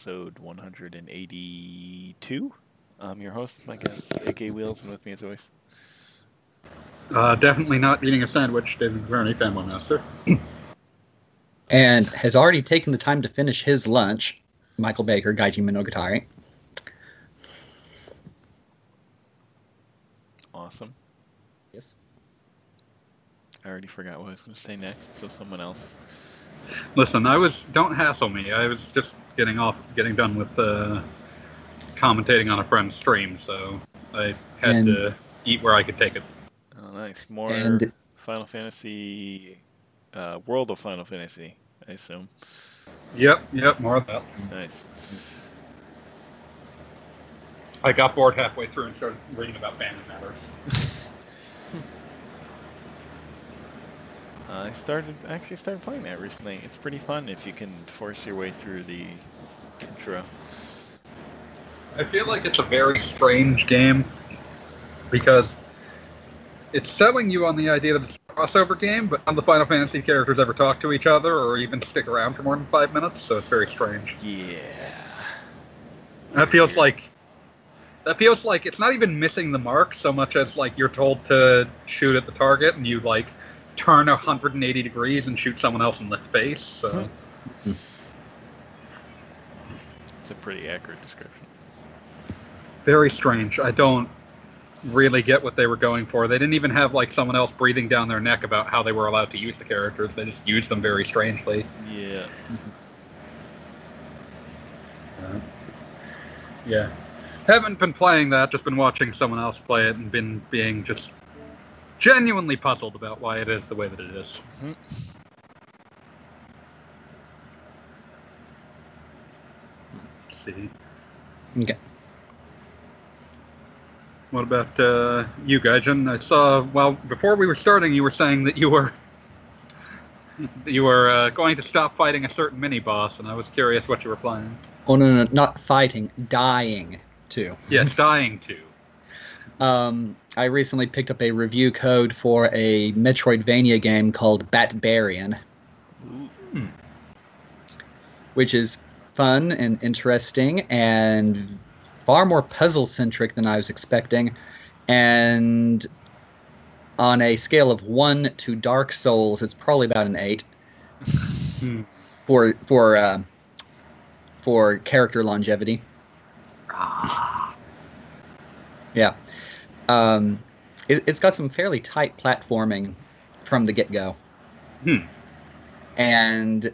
Quest episode 182. I'm your host, my guest, AK Wheels, and with me as always. Uh, definitely not eating a sandwich, David Gurney, fanboy master. and has already taken the time to finish his lunch, Michael Baker, Gaijin Monogatari. Awesome. Yes. I already forgot what I was going to say next, so someone else. Listen, I was. Don't hassle me. I was just getting off, getting done with uh, commentating on a friend's stream, so I had And- to eat where I could take it. Oh, nice. More And- Final Fantasy, uh, World of Final Fantasy, I assume. Yep, yep, more of that. Nice. I got bored halfway through and started reading about family matters. Uh, I started actually started playing that recently. It's pretty fun if you can force your way through the intro. I feel like it's a very strange game because it's selling you on the idea that it's a crossover game, but none of the Final Fantasy characters ever talk to each other or even stick around for more than five minutes, so it's very strange. Yeah. That feels like that feels like it's not even missing the mark so much as like you're told to shoot at the target and you like turn 180 degrees and shoot someone else in the face. So It's a pretty accurate description. very strange. I don't really get what they were going for. They didn't even have like someone else breathing down their neck about how they were allowed to use the characters. They just used them very strangely. Yeah. Uh, yeah. Haven't been playing that, just been watching someone else play it and been being just genuinely puzzled about why it is the way that it is. Mhm. Let's see. Okay. What about uh, you, Gaijin? I saw, well, before we were starting, you were saying that you were you were uh, going to stop fighting a certain mini boss, and I was curious what you were playing. Oh no, no, not fighting, dying too. Yes, dying to. Um, I recently picked up a review code for a Metroidvania game called Batbarian, Ooh. which is fun and interesting and far more puzzle centric than I was expecting. And on a scale of one to Dark Souls, it's probably about an eight for for uh, for character longevity. Yeah. Um, it, it's got some fairly tight platforming from the get go. Hmm. And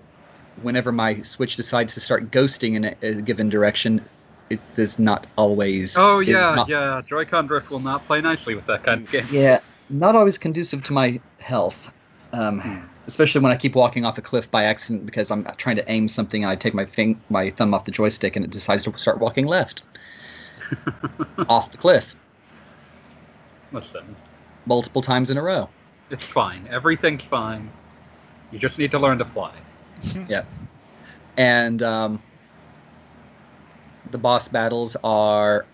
whenever my Switch decides to start ghosting in a, a given direction, it does not always. Oh yeah, not- yeah. Joy-Con drift will not play nicely with that kind of game. Yeah, not always conducive to my health. Um, Hmm. especially when I keep walking off a cliff by accident because I'm trying to aim something and I take my fing- my thumb off the joystick and it decides to start walking left off the cliff Listen, multiple times in a row. it's fine. Everything's fine. You just need to learn to fly. Yeah. And um, the boss battles are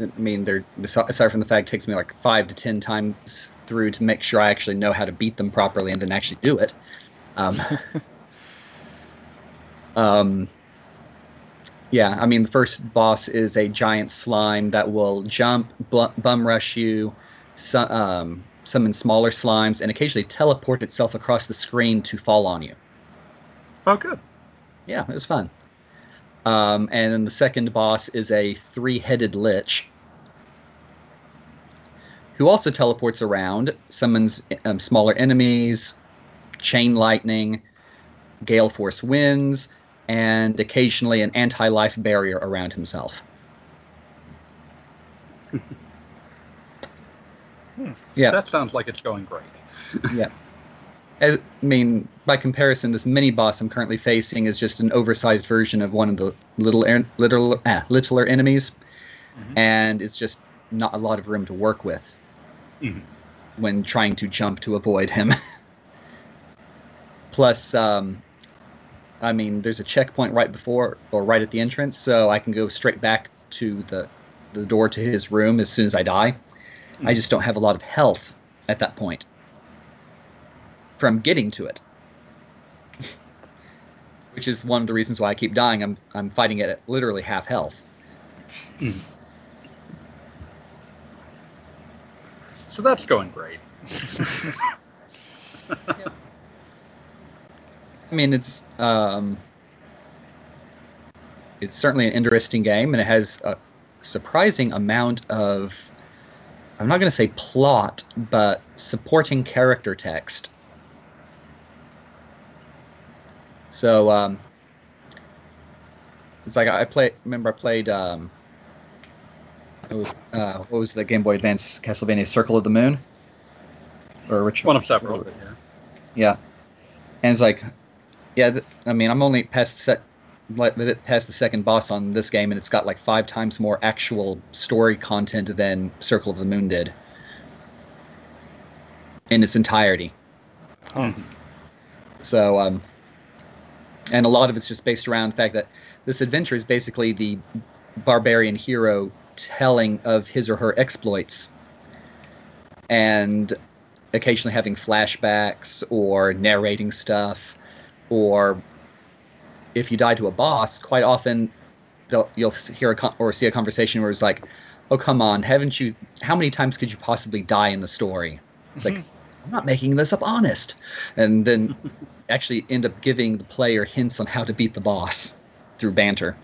i mean they're aside from the fact it takes me like five to ten times through to make sure i actually know how to beat them properly and then actually do it um, um, yeah i mean the first boss is a giant slime that will jump bum rush you su- um, summon smaller slimes and occasionally teleport itself across the screen to fall on you Oh, good. yeah, it was fun. Um, and then the second boss is a three-headed lich who also teleports around, summons um, smaller enemies, chain lightning, gale force winds, and occasionally an anti-life barrier around himself. Yeah. That sounds like it's going great. yeah. I mean, by comparison, this mini boss I'm currently facing is just an oversized version of one of the little, er, little, ah, littler enemies, Mhm. and it's just not a lot of room to work with Mhm. when trying to jump to avoid him. Plus, um, I mean, there's a checkpoint right before or right at the entrance, so I can go straight back to the the door to his room as soon as I die. I Mhm. just don't have a lot of health at that point from getting to it. which is one of the reasons why I keep dying. I'm I'm fighting it at literally half health. So that's going great. I mean, it's um, it's certainly an interesting game, and it has a surprising amount of I'm not going to say plot, but supporting character text. So um, it's like I play. Remember, I played. Um, it was uh, what was the Game Boy Advance Castlevania Circle of the Moon, or which One of several. Yeah. yeah, and it's like, yeah. I mean, I'm only past the sec- like, past the second boss on this game, and it's got like five times more actual story content than Circle of the Moon did in its entirety. Huh. So, um, and a lot of it's just based around the fact that this adventure is basically the barbarian hero telling of his or her exploits and occasionally having flashbacks or narrating stuff or if you die to a boss quite often you'll hear a con- or see a conversation where it's like oh come on haven't you how many times could you possibly die in the story? It's like i'm not making this up honest. And then actually end up giving the player hints on how to beat the boss through banter.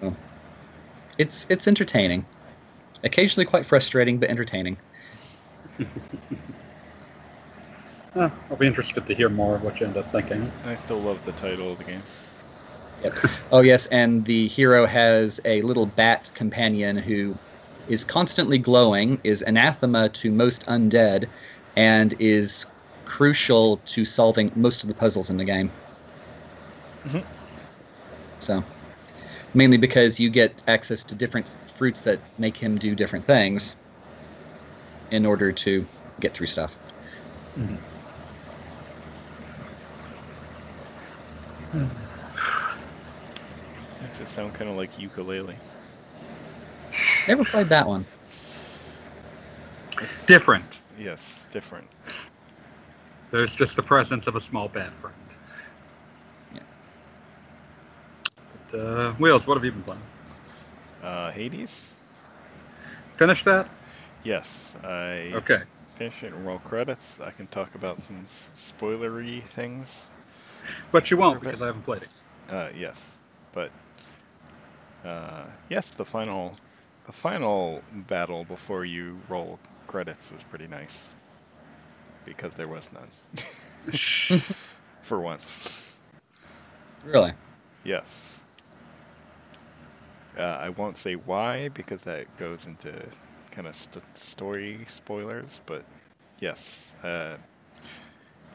So, it's it's entertaining. Occasionally quite frustrating but entertaining Uh, I'll be interested to hear more of what you end up thinking. I still love the title of the game. Yep. Oh yes, and the hero has a little bat companion who is constantly glowing, is anathema to most undead, and is crucial to solving most of the puzzles in the game. Mhm. So, mainly because you get access to different fruits that make him do different things in order to get through stuff. Makes it sound kind of like Yooka-Laylee. Never played that one. It's, Different. yes, different. There's just the presence of a small band friend. Yeah. But, uh, Wheels, what have you been playing? Uh, Hades? Finish that? Yes, I Okay. finish it and roll credits. I can talk about some spoilery things. But you won't because I haven't played it. Uh, yes, but uh, yes, the final, the final battle before you roll credits was pretty nice because there was none for once. Really? Yes. Uh, I won't say why because that goes into kind of st- story spoilers, but yes, uh,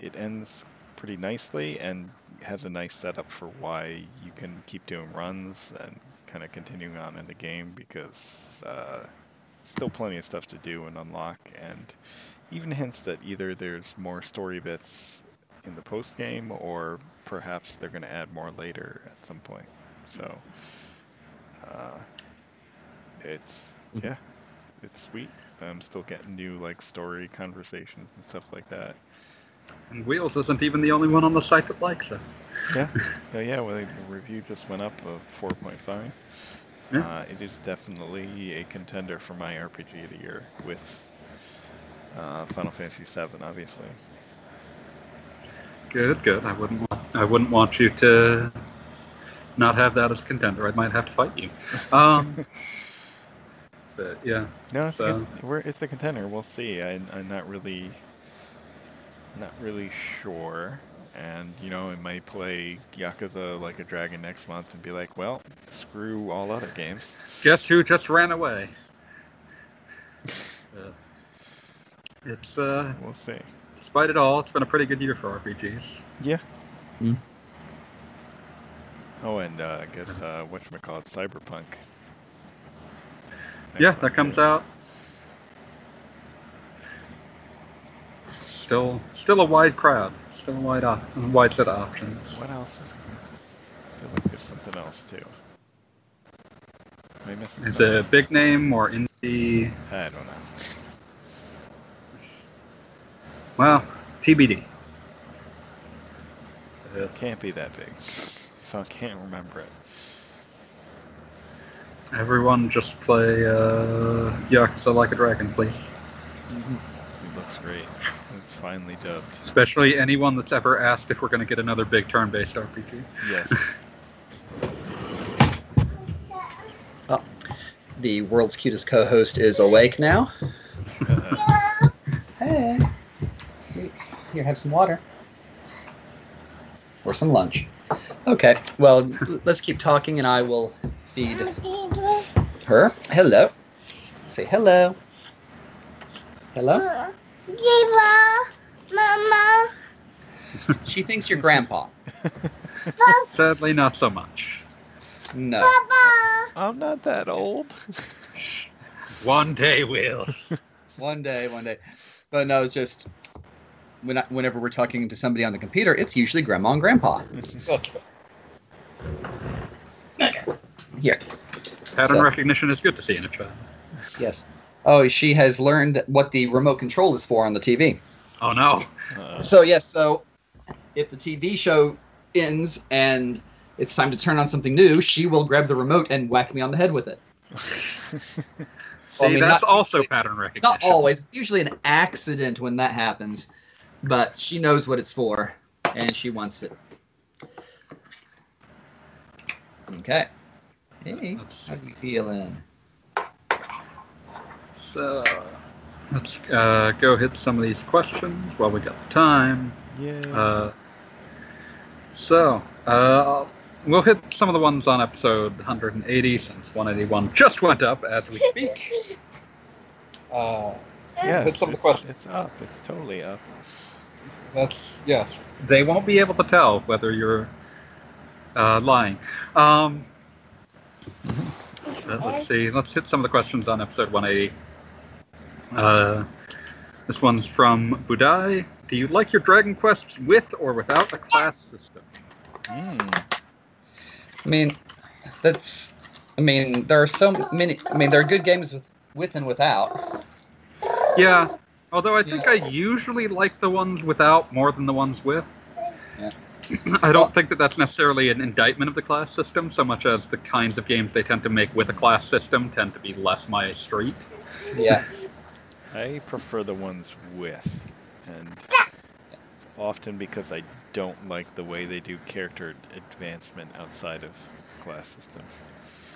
it ends pretty nicely and has a nice setup for why you can keep doing runs and kind of continuing on in the game because uh, still plenty of stuff to do and unlock, and even hints that either there's more story bits in the post game or perhaps they're going to add more later at some point. So uh, it's yeah, it's sweet. I'm still getting new like story conversations and stuff like that. And Wheels isn't even the only one on the site that likes it. Yeah, yeah, yeah. Well, the review just went up of 4.5. Yeah. Uh, it is definitely a contender for my RPG of the year with uh, Final Fantasy VII, obviously. Good, good. I wouldn't want, I wouldn't want you to not have that as a contender. I might have to fight you. Um, but yeah, No, it's, a, So- we're, it's a contender. We'll see. I, I'm not really, not really sure. And you know, I might play Yakuza like a dragon next month and be like, well, screw all other games. guess who just ran away? Uh, it's uh, We'll see. despite it all, it's been a pretty good year for RPGs. Yeah. Mm. Oh, and uh, I guess uh, whatchamacallit, Cyberpunk. Next yeah, that comes too. out. Still, still a wide crowd. Still a wide, op- wide set of options. What else is? Coming? I feel like there's something else too. Am I missing Is something? it a big name or indie? I don't know. Well, TBD. It Can't be that big. If I can't remember it. everyone just play uh, Yakuza Like a Dragon, please. Mhm. It looks great. It's finally dubbed. Especially anyone that's ever asked if we're going to get another big turn-based RPG. Yes. The world's cutest co-host is awake now. Hey, here, have some water or some lunch. Okay, well, let's keep talking, and I will feed her. Hello. Say hello. Hello. Mama, She thinks you're grandpa. Sadly, not so much. No. Papa, I'm not that old. One day will. One day, one day. But no, it's just when I, whenever we're talking to somebody on the computer, it's usually grandma and grandpa. Okay. Here. Pattern So- recognition is good to see in a child. Yes. Oh, she has learned what the remote control is for on the TV. Oh no. Uh, So yes, so if the TV show ends and it's time to turn on something new, she will grab the remote and whack me on the head with it. See, Well, I mean, that's not- also pattern recognition. Not always. It's usually an accident when that happens, but she knows what it's for and she wants it. Okay. Hey, Let's, how you feeling? So, let's uh, go hit some of these questions while we got the time. yeah. Uh, so, uh, we'll hit some of the ones on episode 180 since 181 just went up as we speak. Uh, yes, hit some of the it's, questions. it's up. It's totally up. That's yes. They won't be able to tell whether you're uh, lying. Um, uh, let's see. Let's hit some of the questions on episode 180. Uh, this one's from Budai. Do you like your Dragon Quests with or without a class system? Mm. I mean, that's. I mean, there are so many. I mean, there are good games with with and without. Yeah. Although I think I usually like the ones without more than the ones with. Yeah. I don't think that that's necessarily an indictment of the class system so much as the kinds of games they tend to make with a class system tend to be less my street. Yeah. I prefer the ones with, and it's often because I don't like the way they do character advancement outside of class system.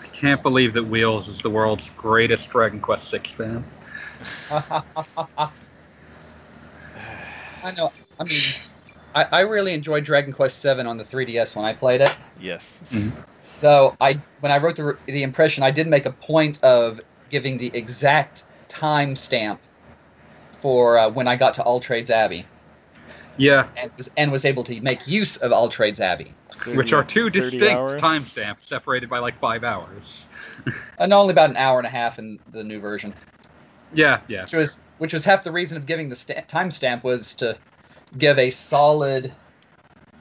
I can't believe that Wheels is the world's greatest Dragon Quest VI fan. I know. I mean, I, I really enjoyed Dragon Quest VII on the 3DS when I played it. yes. Mm-hmm. Though I, when I wrote the the impression, I did make a point of giving the exact timestamp for uh, when I got to All Trades Abbey, Yeah, and was and was able to make use of All Trades Abbey. which are two distinct timestamps separated by like five hours. And only about an hour and a half in the new version, Yeah, yeah. which was which was half the reason of giving the sta- timestamp was to give a solid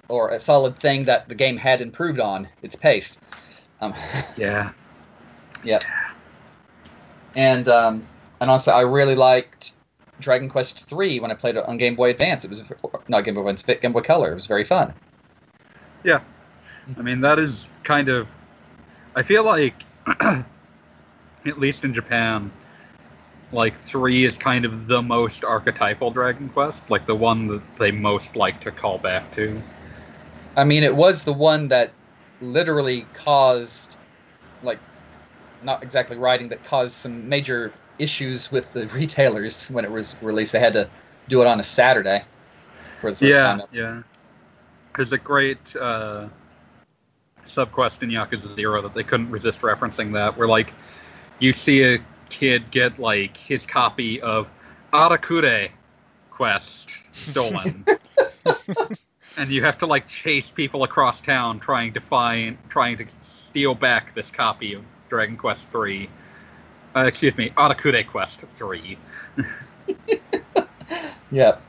or a solid thing that the game had improved on its pace. Um, yeah. Yeah. and um, and also I really liked Dragon Quest III when I played it on Game Boy Advance. It was not Game Boy Advance, but Game Boy Color. It was very fun. Yeah, I mean, that is kind of. I feel like, at least in Japan, like three is kind of the most archetypal Dragon Quest, like the one that they most like to call back to. I mean, it was the one that literally caused, like, not exactly writing, but caused some major issues with the retailers when it was released. They had to do it on a Saturday for the first yeah, time. yeah. Yeah. There's a great uh, subquest in Yakuza Zero that they couldn't resist referencing. That where like you see a kid get like his copy of Arakure quest stolen, and you have to like chase people across town trying to find, trying to steal back this copy of Dragon Quest Three. Uh, excuse me, Arakure Quest Three. Yep.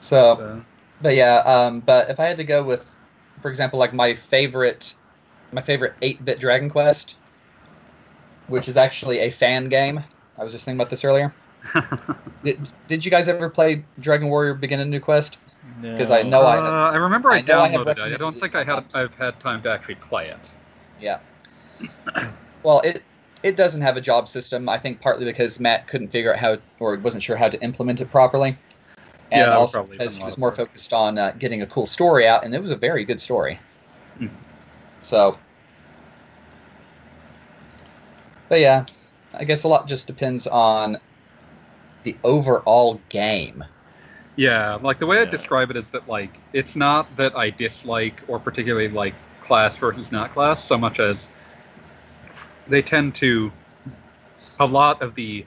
So, So, But yeah, um, but if I had to go with, for example, like my favorite, my favorite eight-bit Dragon Quest, which is actually a fan game. I was just thinking about this earlier. Did, did you guys ever play Dragon Warrior Begin a New Quest? 'Cause I know I- Uh, I remember I, I know I downloaded it. I don't it think I had. sometimes. I've had time to actually play it. Yeah. Well, it it doesn't have a job system. I think partly because Matt couldn't figure out how or wasn't sure how to implement it properly, and Yeah, also because he was more focused on uh, getting a cool story out, and it was a very good story. Hmm. So, but yeah, I guess a lot just depends on the overall game. Yeah, like the way I describe it is that like it's not that I dislike or particularly like class versus not class so much as they tend to a lot of the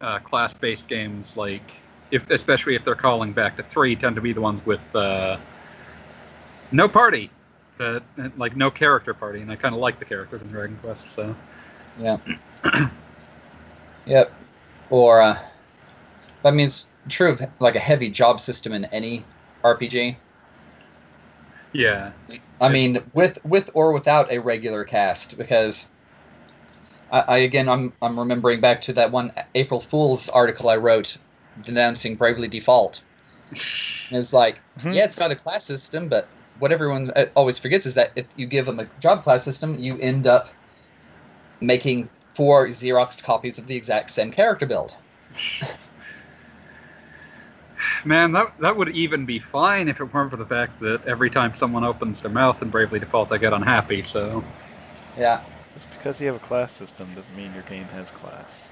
uh, class-based games like if especially if they're calling back to three tend to be the ones with uh, no party, uh, like no character party, and I kind of like the characters in Dragon Quest. So yeah, Yep. Or, uh, I mean, it's true of like a heavy job system in any RPG. yeah, I mean, with with or without a regular cast, because I, I again, I'm I'm remembering back to that one April Fool's article I wrote denouncing Bravely Default. And it was like, Hmm. yeah, it's got a class system, but what everyone uh, always forgets is that if you give them a job class system, you end up making four Xeroxed copies of the exact same character build. Man, that that would even be fine if it weren't for the fact that every time someone opens their mouth in Bravely Default, I get unhappy. So Yeah, Just because you have a class system doesn't mean your game has class.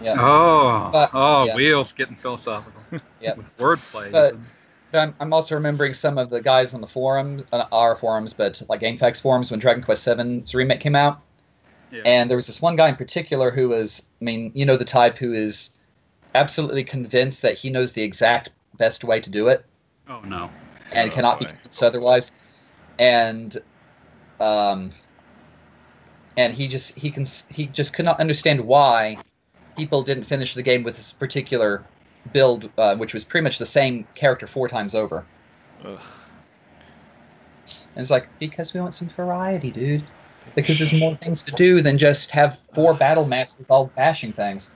yeah. oh, But- oh, yeah. wheels getting philosophical yeah. with wordplay. But- But I'm, I'm also remembering some of the guys on the forums, uh, our forums, but like GameFAQs forums when Dragon Quest VII's remake came out. yeah. And there was this one guy in particular who was, I mean, you know, the type who is absolutely convinced that he knows the exact best way to do it oh no, and Oh, cannot be boy. convinced otherwise. And, um, and he just he can he just could not understand why people didn't finish the game with this particular build, uh, which was pretty much the same character four times over. Ugh. And it's like, because we want some variety, dude. Because there's more things to do than just have four battle masters all bashing things.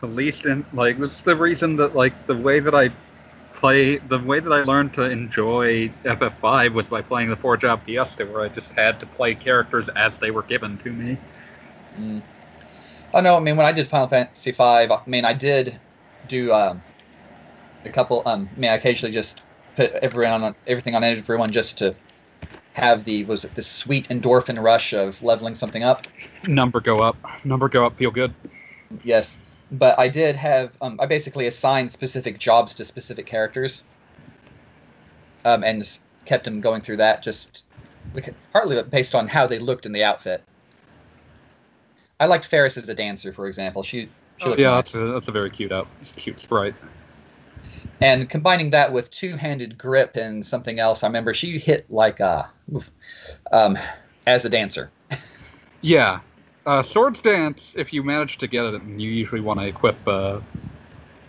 The least in like this is the reason that like the way that I play, the way that I learned to enjoy FF5 was by playing the four job Fiesta, where I just had to play characters as they were given to me. Mm. Oh no, I mean when I did Final Fantasy V, I mean I did do um, a couple. Um, I mean I occasionally just put everyone on everything on everyone just to have the was it the sweet endorphin rush of leveling something up. Number go up, number go up, feel good. Yes, but I did have um, I basically assigned specific jobs to specific characters, um, and kept them going through that just partly based on how they looked in the outfit. I liked Faris as a dancer, for example. She, she looked yeah, nice. that's a, that's a very cute out, cute sprite. and combining that with two-handed grip and something else, I remember she hit like a, oof, um, as a dancer. Yeah. Uh, Swords Dance, if you manage to get it, and you usually want to equip uh,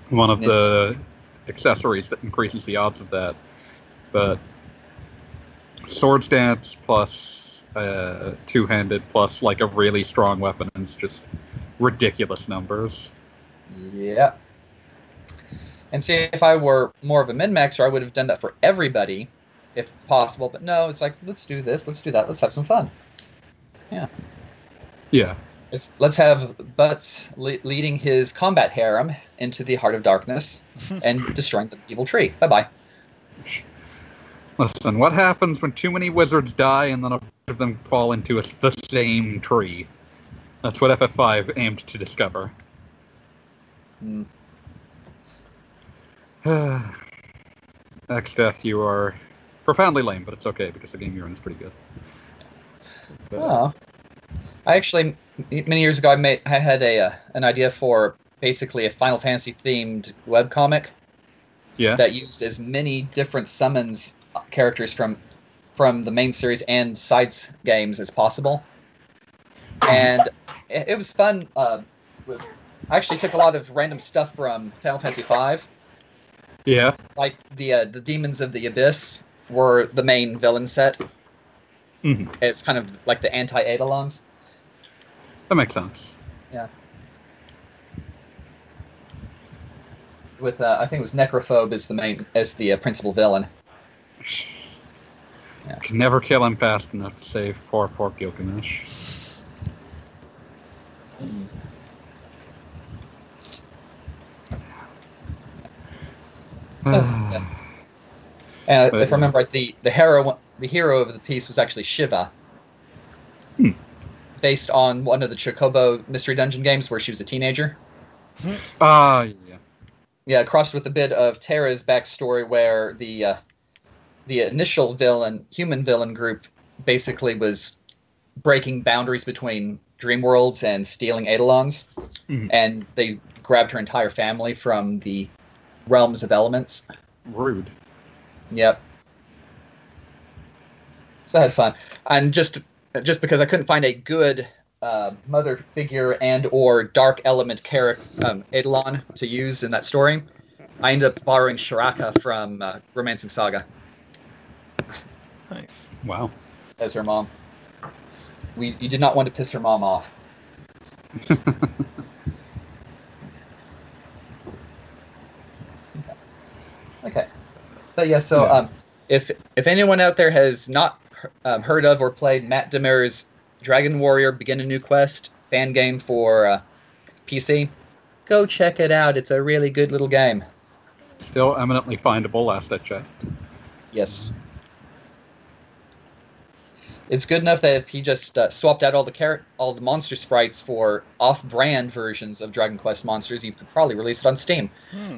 one of the accessories that increases the odds of that. But Swords Dance plus uh, two handed plus like a really strong weapon is just ridiculous numbers. Yeah. And see, if I were more of a min maxer, I would have done that for everybody, if possible. But no, it's like let's do this, let's do that, let's have some fun. Yeah. It's, let's have Butts le- leading his combat harem into the heart of darkness and destroying the evil tree. Bye bye. Listen, what happens when too many wizards die and then a bunch of them fall into a, the same tree? That's what FF5 aimed to discover. Mm. Exdeath, you are profoundly lame, but it's okay because the game you're in is pretty good. But, Oh. I actually many years ago I made I had a uh, an idea for basically a Final Fantasy themed webcomic yeah. that used as many different summons uh, characters from from the main series and sides games as possible. And it, it was fun. Uh, with, I actually took a lot of random stuff from Final Fantasy V, yeah. like the uh, the Demons of the Abyss were the main villain set. Mhm. It's kind of like the anti Eidolons. That makes sense. Yeah. With uh, I think it was Necrophobe as the main as the uh, principal villain. Yeah. Can never kill him fast enough to save poor, poor Gilgamesh. yeah. And But- if I remember right, the the hero the hero of the piece was actually Shiva. Hmm. Based on one of the Chocobo Mystery Dungeon games where she was a teenager. Ah, yeah. Yeah, crossed with a bit of Terra's backstory where the uh, the initial villain, human villain group, basically was breaking boundaries between dream worlds and stealing Eidolons, Mhm. and they grabbed her entire family from the realms of elements. Rude. Yep. So I had fun, and just just because I couldn't find a good uh, mother figure and or dark element character um, Eidolon to use in that story, I ended up borrowing Schirach from uh, Romancing Saga Nice. Wow. as her mom. We you did not want to piss her mom off. Okay. But yeah, so Yeah. um, if if anyone out there has not um, heard of or played Matt Demir's Dragon Warrior Begin a New Quest fan game for uh, PC, go check it out. It's a really good little game. Still eminently findable, last I checked. Yes. It's good enough that if he just uh, swapped out all the char- all the monster sprites for off-brand versions of Dragon Quest monsters, you could probably release it on Steam. Hmm.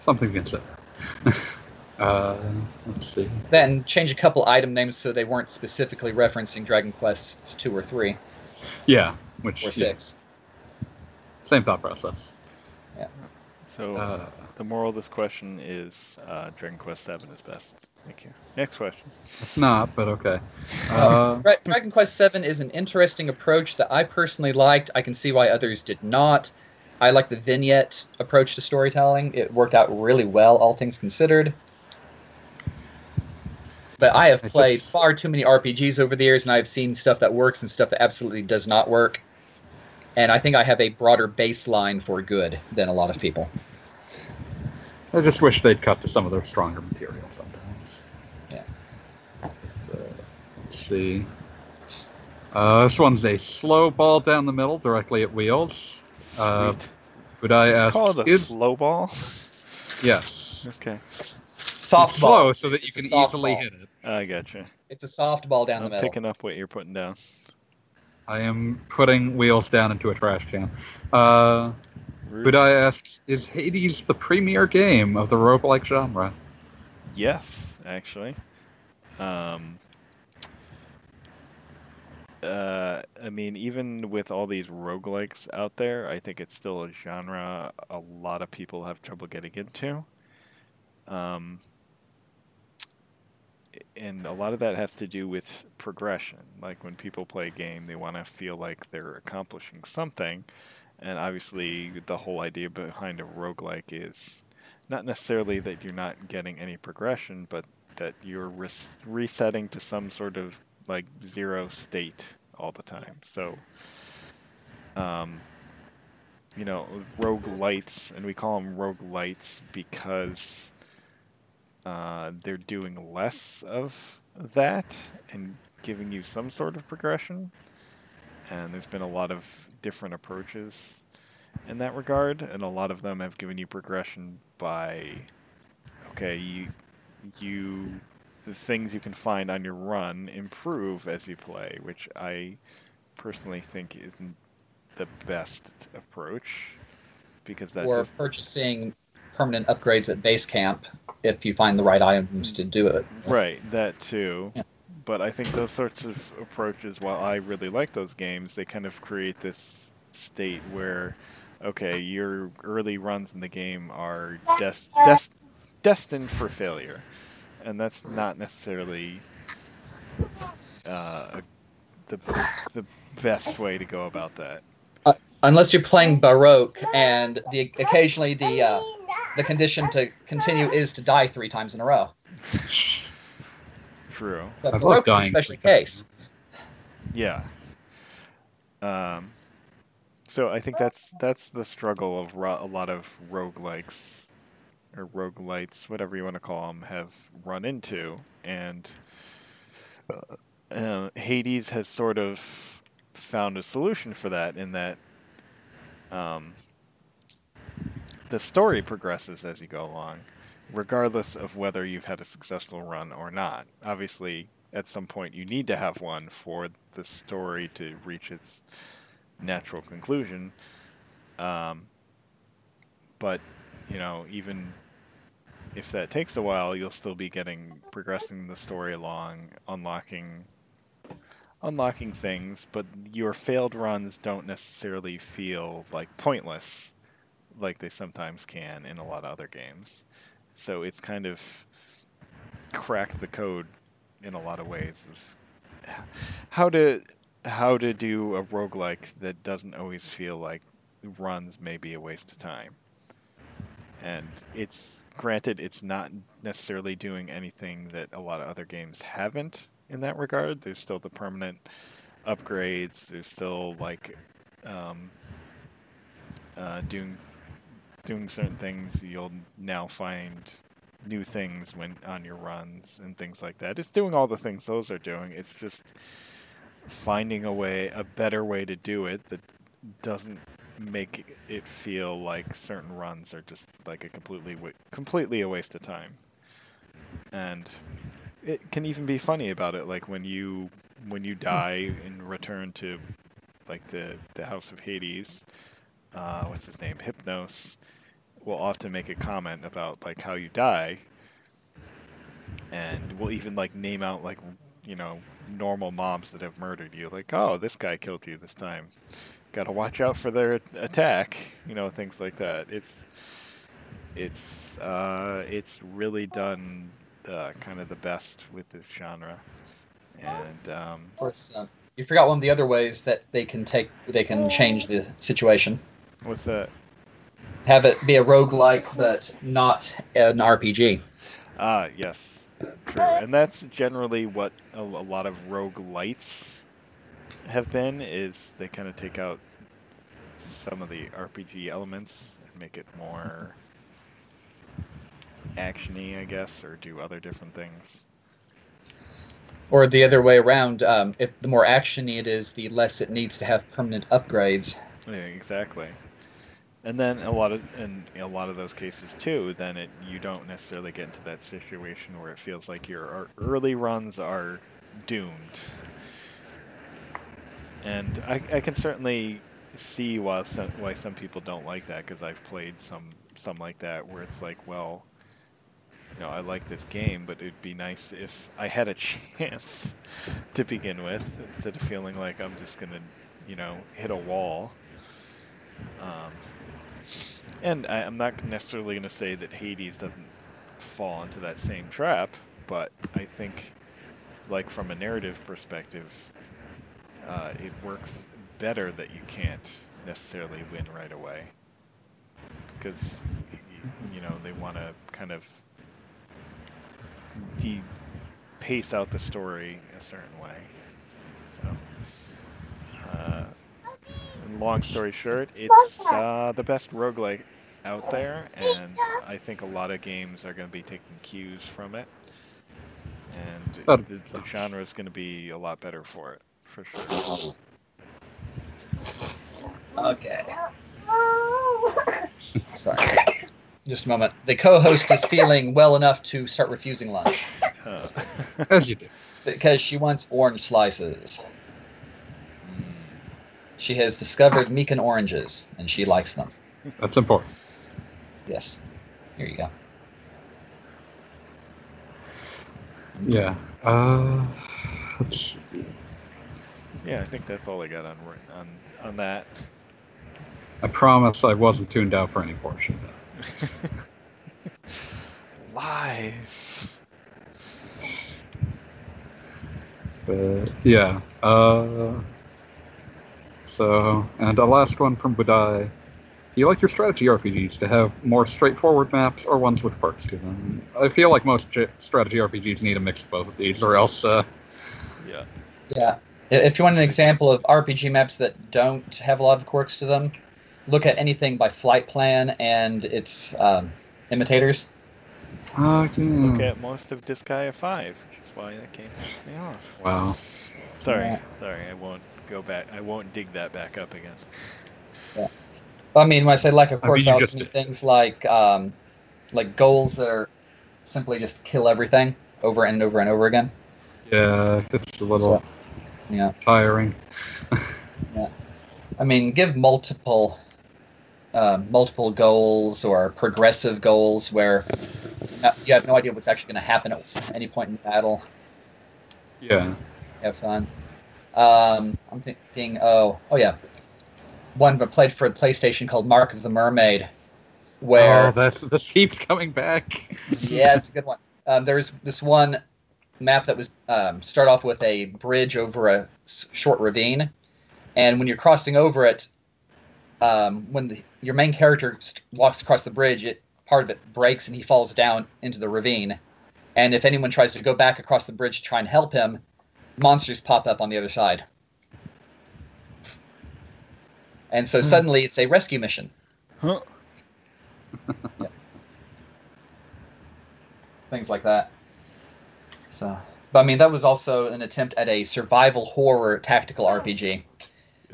Something to consider. uh, let's see. Then change a couple item names so they weren't specifically referencing Dragon Quests two or three Yeah, which or yeah, six. same thought process. Yeah. So Uh, the moral of this question is uh, Dragon Quest Seven is best. Thank you. Next question. it's not, but okay. Well, Uh, Dra- Dragon Quest Seven is an interesting approach that I personally liked. I can see why others did not. I like the vignette approach to storytelling. It worked out really well, all things considered. But I have played just- far too many RPGs over the years, and I've seen stuff that works and stuff that absolutely does not work. And I think I have a broader baseline for good than a lot of people. I just wish they'd cut to some of their stronger material sometimes. Yeah. So, let's see. Uh, this one's a slow ball down the middle, directly at wheels. Uh, Sweet. Would I Let's ask? call it a is slow ball. yes. okay. It's Softball. slow so that you It's can easily softball. hit it. I gotcha. It's a softball down I'm the middle. picking up what you're putting down. I am putting wheels down into a trash can. Uh, Rude. would I ask? Is Hades the premier game of the roguelike genre? Yes, actually. Um, uh, I mean, even with all these roguelikes out there, I think it's still a genre a lot of people have trouble getting into. Um, and a lot of that has to do with progression. Like when people play a game, they want to feel like they're accomplishing something. And obviously, the whole idea behind a roguelike is not necessarily that you're not getting any progression, but that you're res- resetting to some sort of like zero state all the time. So, um, you know, roguelites, and we call them rogue lights because uh, they're doing less of that and giving you some sort of progression. And there's been a lot of different approaches in that regard, and a lot of them have given you progression by, okay, you, you, the things you can find on your run improve as you play, which I personally think isn't the best approach because that or does- purchasing permanent upgrades at base camp if you find the right items to do it. Right, that too. Yeah. But I think those sorts of approaches, while I really like those games, they kind of create this state where, okay, your early runs in the game are des- des- destined for failure, and that's not necessarily uh, the the best way to go about that. Unless you're playing Baroque and the occasionally the uh, the condition to continue is to die three times in a row. True. But I've loved Baroque's a special case. Yeah. Um. So I think that's that's the struggle of ro- a lot of roguelikes or roguelites, whatever you want to call them, have run into, and uh, Hades has sort of found a solution for that in that um, the story progresses as you go along, regardless of whether you've had a successful run or not. Obviously, at some point, you need to have one for the story to reach its natural conclusion. Um, but you know, even if that takes a while, you'll still be getting progressing the story along, unlocking unlocking things, but your failed runs don't necessarily feel like pointless like they sometimes can in a lot of other games. So it's kind of cracked the code in a lot of ways of how to how to do a roguelike that doesn't always feel like runs may be a waste of time. And it's granted it's not necessarily doing anything that a lot of other games haven't in that regard. There's still the permanent upgrades. There's still like um, uh, doing doing certain things. You'll now find new things when on your runs and things like that. It's doing all the things those are doing. It's just finding a way, a better way to do it that doesn't make it feel like certain runs are just like a completely completely a waste of time. And it can even be funny about it, like when you when you die and return to like the the House of Hades. Uh, what's his name? Hypnos will often make a comment about like how you die, and will even like name out like you know normal mobs that have murdered you. Like, oh, this guy killed you this time. Got to watch out for their attack. You know, things like that. It's it's uh, it's really done uh, kind of the best with this genre, and um, Of course, uh, you forgot one of the other ways that they can take they can change the situation. what's that? Have it be a roguelike, but not an RPG. Ah, yes, true, and that's generally what a, a lot of roguelites have been. Is they kind of take out some of the RPG elements and make it more actiony, I guess, or do other different things. Or the other way around, um, if the more actiony it is, the less it needs to have permanent upgrades. Yeah, exactly. And then a lot of in a lot of those cases too, then it you don't necessarily get into that situation where it feels like your early runs are doomed. And I, I can certainly see why some, why some people don't like that because I've played some some like that where it's like, well, you know, I like this game, but it'd be nice if I had a chance to begin with instead of feeling like I'm just gonna, you know, hit a wall. Um, and I, I'm not necessarily going to say that Hades doesn't fall into that same trap, but I think, like from a narrative perspective, uh, it works better that you can't necessarily win right away because you know they want to kind of de- pace out the story a certain way. So. Uh, and long story short, it's uh, the best roguelike out there, and I think a lot of games are going to be taking cues from it. And Oh. the, the genre is going to be a lot better for it, for sure. Okay. Sorry. Just a moment. The co-host is feeling well enough to start refusing lunch Uh, As you do. because she wants orange slices. She has discovered mikan oranges, and she likes them. That's important. Yes. Here you go. Yeah. Uh, let's see. yeah, I think that's all I got on on on that. I promise I wasn't tuned out for any portion of that. Lies. But yeah. Uh, so, and a last one from Budai. Do you like your strategy RPGs to have more straightforward maps or ones with perks to them? I feel like most j- strategy RPGs need a mix of both of these, or else, uh, Yeah. Yeah. If you want an example of RPG maps that don't have a lot of quirks to them, look at anything by Flight Plan and its um, imitators. Yeah. Look at most of Disgaea 5, which is why that game pissed me off. Wow. Sorry, Yeah. sorry, I won't go back. I won't dig that back up again. I mean, when I say lack of I mean, I also just- mean things like um, like goals that are simply just kill everything over and over and over again. Yeah, it's a little So, yeah. tiring. Yeah, I mean, give multiple uh, multiple goals or progressive goals where you have no idea what's actually going to happen at any point in the battle. Yeah. Have fun. Um, I'm thinking, oh, oh yeah, one I played for PlayStation called Mark of the Mermaid, where Oh, that's this keeps coming back. yeah, it's a good one. Um, there's this one map that was um, start off with a bridge over a short ravine, and when you're crossing over it, um, when the, your main character walks across the bridge, it part of it breaks and he falls down into the ravine. And if anyone tries to go back across the bridge to try and help him, monsters pop up on the other side. And so Hmm. suddenly it's a rescue mission. Huh? yeah. things like that. So, but I mean, that was also an attempt at a survival horror tactical RPG.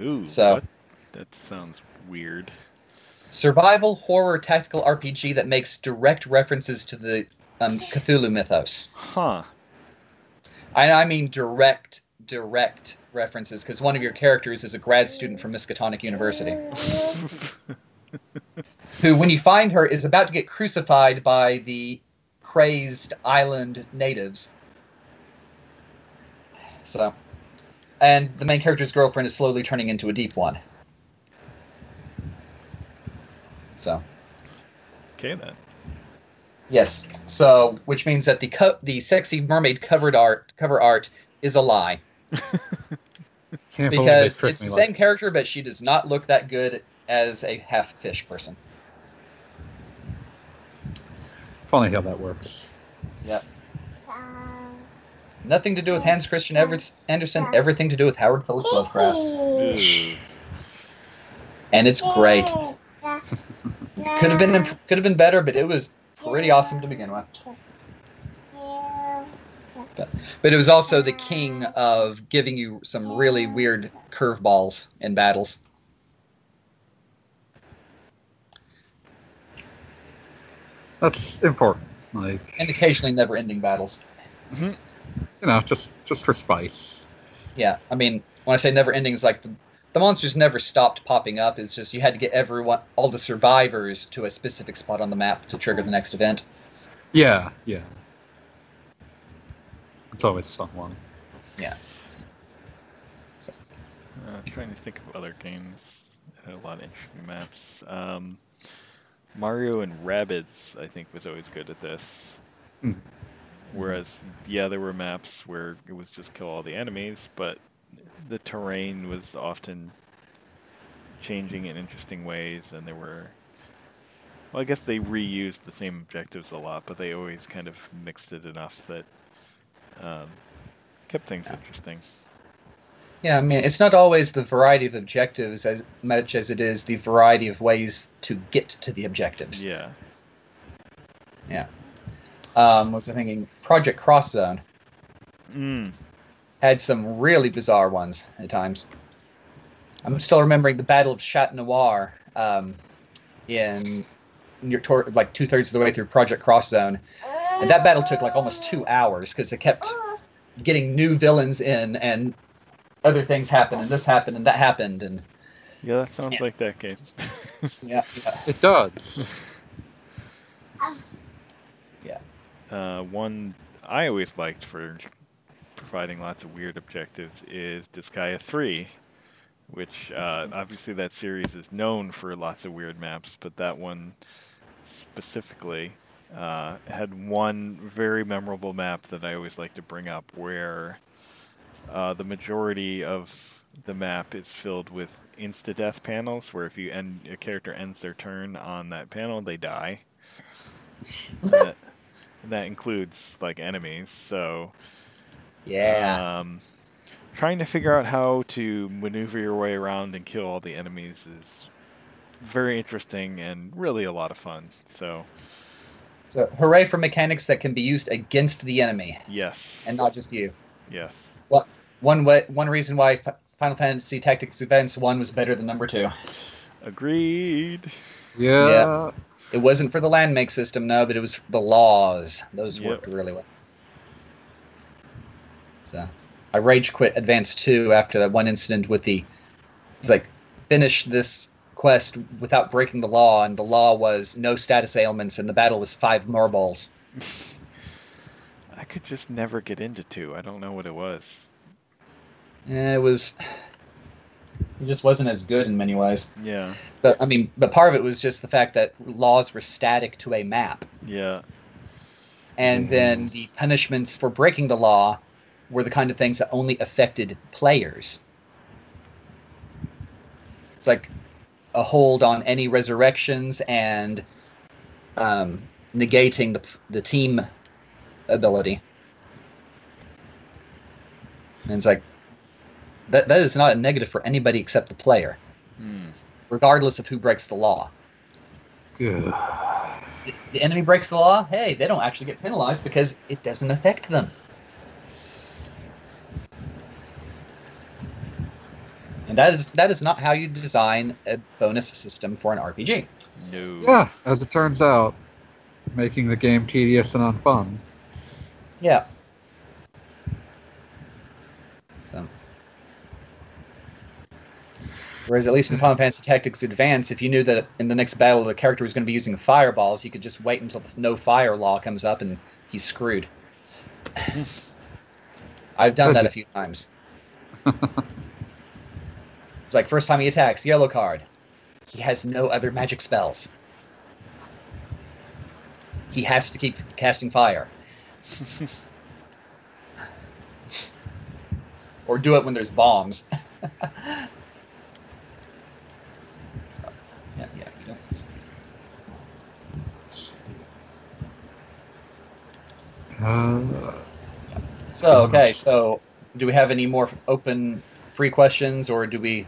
Ooh, So- what? that sounds weird. Survival horror tactical RPG that makes direct references to the um, Cthulhu mythos. Huh. I, I mean, direct, direct references because one of your characters is a grad student from Miskatonic University, who, when you find her, is about to get crucified by the crazed island natives. So, and the main character's girlfriend is slowly turning into a deep one. So, okay then. yes. So, which means that the co- the sexy mermaid covered art cover art is a lie Can't believe they because it's me the like same character, but she does not look that good as a half fish person. Funny how that works. Yep. Nothing to do with Hans Christian Everett Andersen. Everything to do with Howard Phillips Lovecraft, and it's great. Could have been could have been better, but it was pretty awesome to begin with. But but it was also the king of giving you some really weird curveballs in battles. That's important. Like and occasionally never-ending battles. you know, just just for spice. Yeah, I mean, when I say never-ending, it's like the, the monsters never stopped popping up. It's just you had to get everyone, all the survivors, to a specific spot on the map to trigger the next event. Yeah, yeah. It's always someone. Yeah. So. Uh, trying to think of other games had a lot of interesting maps. Um, Mario and Rabbids, I think, was always good at this. Hmm. Whereas, yeah, there were maps where it was just kill all the enemies, but the terrain was often changing in interesting ways, and there were. Well, I guess they reused the same objectives a lot, but they always kind of mixed it enough that um, kept things interesting. Yeah, I mean, it's not always the variety of objectives as much as it is the variety of ways to get to the objectives. Yeah. Yeah. Um, what was I thinking? Project Cross Zone Mm. Had some really bizarre ones at times. I'm still remembering the Battle of Chat Noir um, in near tor- like two thirds of the way through Project Cross Zone, and that battle took like almost two hours because they kept getting new villains in and other things happened and this happened and that happened and Yeah, that sounds Yeah. like that game. yeah, yeah. It does. Uh, one I always liked for providing lots of weird objectives is Disgaea 3, which uh, obviously that series is known for lots of weird maps, but that one specifically uh, had one very memorable map that I always like to bring up where uh, the majority of the map is filled with insta death panels where if you end a character ends their turn on that panel they die. And that, and that includes like enemies so yeah. um, trying to figure out how to maneuver your way around and kill all the enemies is very interesting and really a lot of fun. So So, hooray for mechanics that can be used against the enemy yes, and not just you. yes, Well, One way, one reason why Final Fantasy Tactics Events One was better than number two. agreed. Yeah. It wasn't for the land make system, no, but it was the laws. Those Yep. worked really well. So, I rage quit Advance Two after that one incident with the. It's like finish this quest without breaking the law, and the law was no status ailments, and the battle was five more balls. I could just never get into two. I don't know what it was. Eh, It was. It just wasn't as good in many ways. Yeah, But I mean, but part of it was just the fact that laws were static to a map, yeah, and then the punishments for breaking the law were the kind of things that only affected players. It's like a hold on any resurrections and um, negating the the team ability. And it's like that that is not a negative for anybody except the player, Hmm. regardless of who breaks the law. Ugh. the, the enemy breaks the law, hey, they don't actually get penalized because it doesn't affect them. And that is that is not how you design a bonus system for an RPG. no. Yeah, as it turns out, making the game tedious and unfun. Yeah. So. Whereas at least in Final Fantasy Tactics Advance, if you knew that in the next battle the character was going to be using fireballs, you could just wait until the no fire law comes up and he's screwed. I've done that a few times. it's like first time he attacks, yellow card. He has no other magic spells. He has to keep casting fire. or do it when there's bombs. yeah, yeah, you don't. Uh, So okay, so do we have any more open free questions, or do we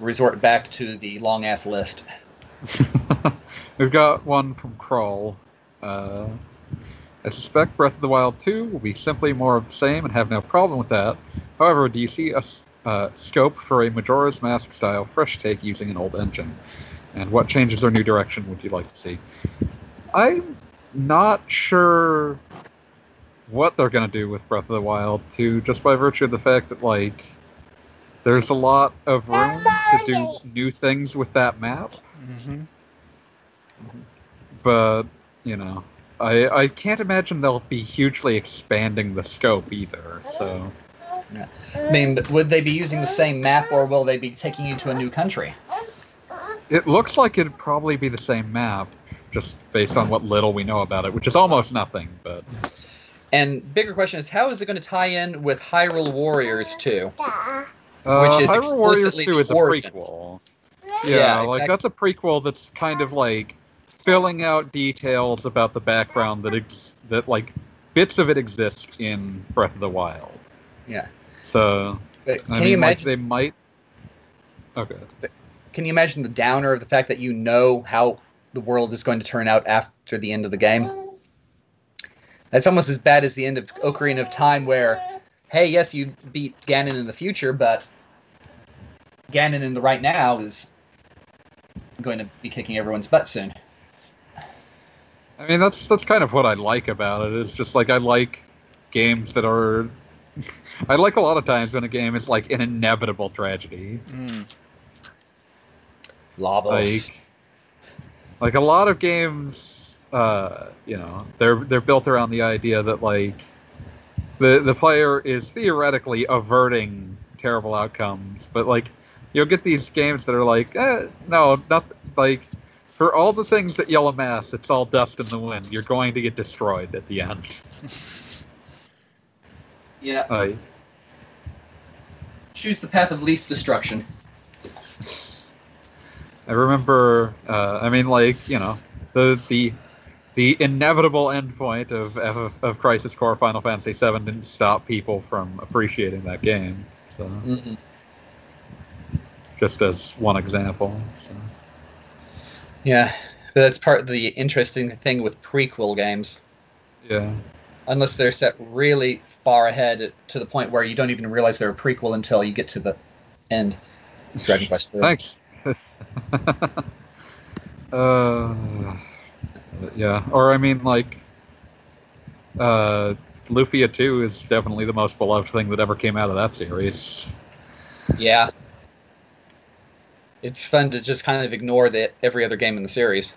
resort back to the long ass list? We've got one from Kroll. Uh, I suspect Breath of the Wild 2 will be simply more of the same and have no problem with that. However, do you see a uh, scope for a Majora's Mask style fresh take using an old engine? And what changes or new direction would you like to see? I'm not sure what they're going to do with Breath of the Wild 2, just by virtue of the fact that, like, there's a lot of room to do new things with that map hmm but you know, I I can't imagine they'll be hugely expanding the scope either. So I mean, would they be using the same map, or will they be taking you to a new country? it looks like it'd probably be the same map, just based on what little we know about it, which is almost nothing. But And bigger question is, how is it going to tie in with Hyrule Warriors 2? Uh, Which is Hyrule Warriors Two is a origin. prequel. Yeah, Yeah, like that's a prequel that's kind of like filling out details about the background that ex- that like bits of it exist in Breath of the Wild. Yeah. So But can I you mean, like, imagine? they might. Okay. Can you imagine the downer of the fact that you know how the world is going to turn out after the end of the game? That's almost as bad as the end of Ocarina of Time, where, hey, yes, you beat Ganon in the future, but Ganon in the right now is going to be kicking everyone's butt soon. I mean, that's that's kind of what I like about it. It's just like I like games that are. I like a lot of times when a game is like an inevitable tragedy. Mm. Lavos. Like, like a lot of games, uh, you know, they're they're built around the idea that like the the player is theoretically averting terrible outcomes, but like you'll get these games that are like, eh, no, not like for all the things that yell amass, it's all dust in the wind. You're going to get destroyed at the end. yeah. Like, Choose the path of least destruction. I remember. Uh, I mean, like you know, the the the inevitable endpoint of of, of Crisis Core Final Fantasy VII didn't stop people from appreciating that game. So Mhm. just as one example. So. Yeah, but that's part of the interesting thing with prequel games. Yeah. Unless they're set really far ahead to the point where you don't even realize they're a prequel until you get to the end. Dragon Quest Thanks. uh, yeah, or I mean, like, uh, Lufia 2 is definitely the most beloved thing that ever came out of that series. Yeah. It's fun to just kind of ignore the every other game in the series.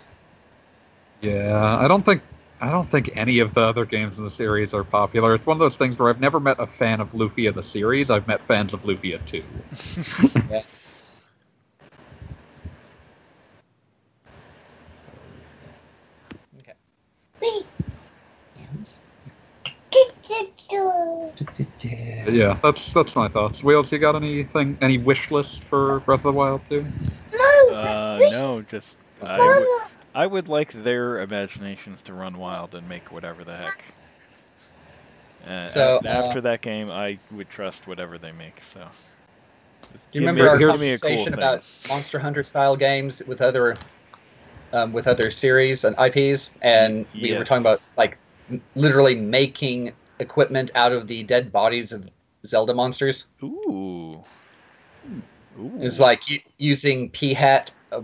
Yeah, I don't think I don't think any of the other games in the series are popular. It's one of those things where I've never met a fan of Lufia the series. I've met fans of Lufia 2. But yeah, that's that's my thoughts. Wheels, you got anything any wish list for Breath of the Wild 2? Uh, no, just I would, I would like their imaginations to run wild and make whatever the heck. Uh, So, a- uh, after that game, I would trust whatever they make. So. Do you remember me, our give me a cool conversation about Monster Hunter style games with other um, with other series and IPs? And we were talking about like literally making equipment out of the dead bodies of Zelda monsters. Ooh. Ooh. It was like using Peahat uh,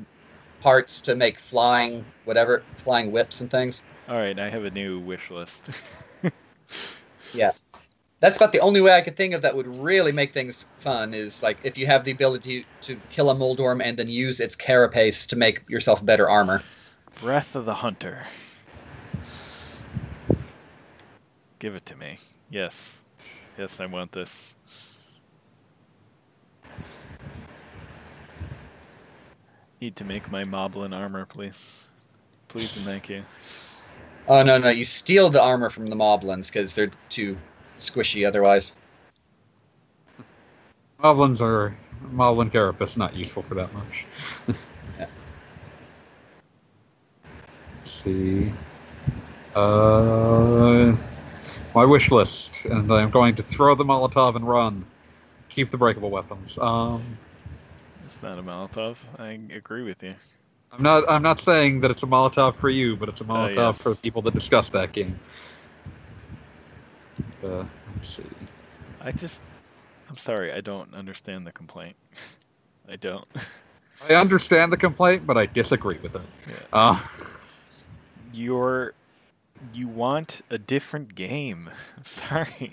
parts to make flying whatever flying whips and things. All right, I have a new wish list. Yeah. That's about the only way I could think of that would really make things fun. Is like if you have the ability to kill a Moldorm and then use its carapace to make yourself better armor. Breath of the Hunter. Give it to me. Yes. Yes, I want this. Need to make my Moblin armor, please. Please and thank you. Oh no no! You steal the armor from the Moblins because they're too squishy otherwise. Moblins are Moblin Carapace not useful for that much. Yeah. Let's see. Uh, my wish list, and I'm going to throw the Molotov and run. Keep the breakable weapons. Um, It's not a Molotov. I agree with you. I'm not. I'm not saying that it's a Molotov for you, but it's a Molotov yes. for people that discuss that game. Uh, let's see. I just. I'm sorry, I don't understand the complaint. I don't. I understand the complaint, but I disagree with it. Yeah. Uh, You're. You want a different game. Sorry.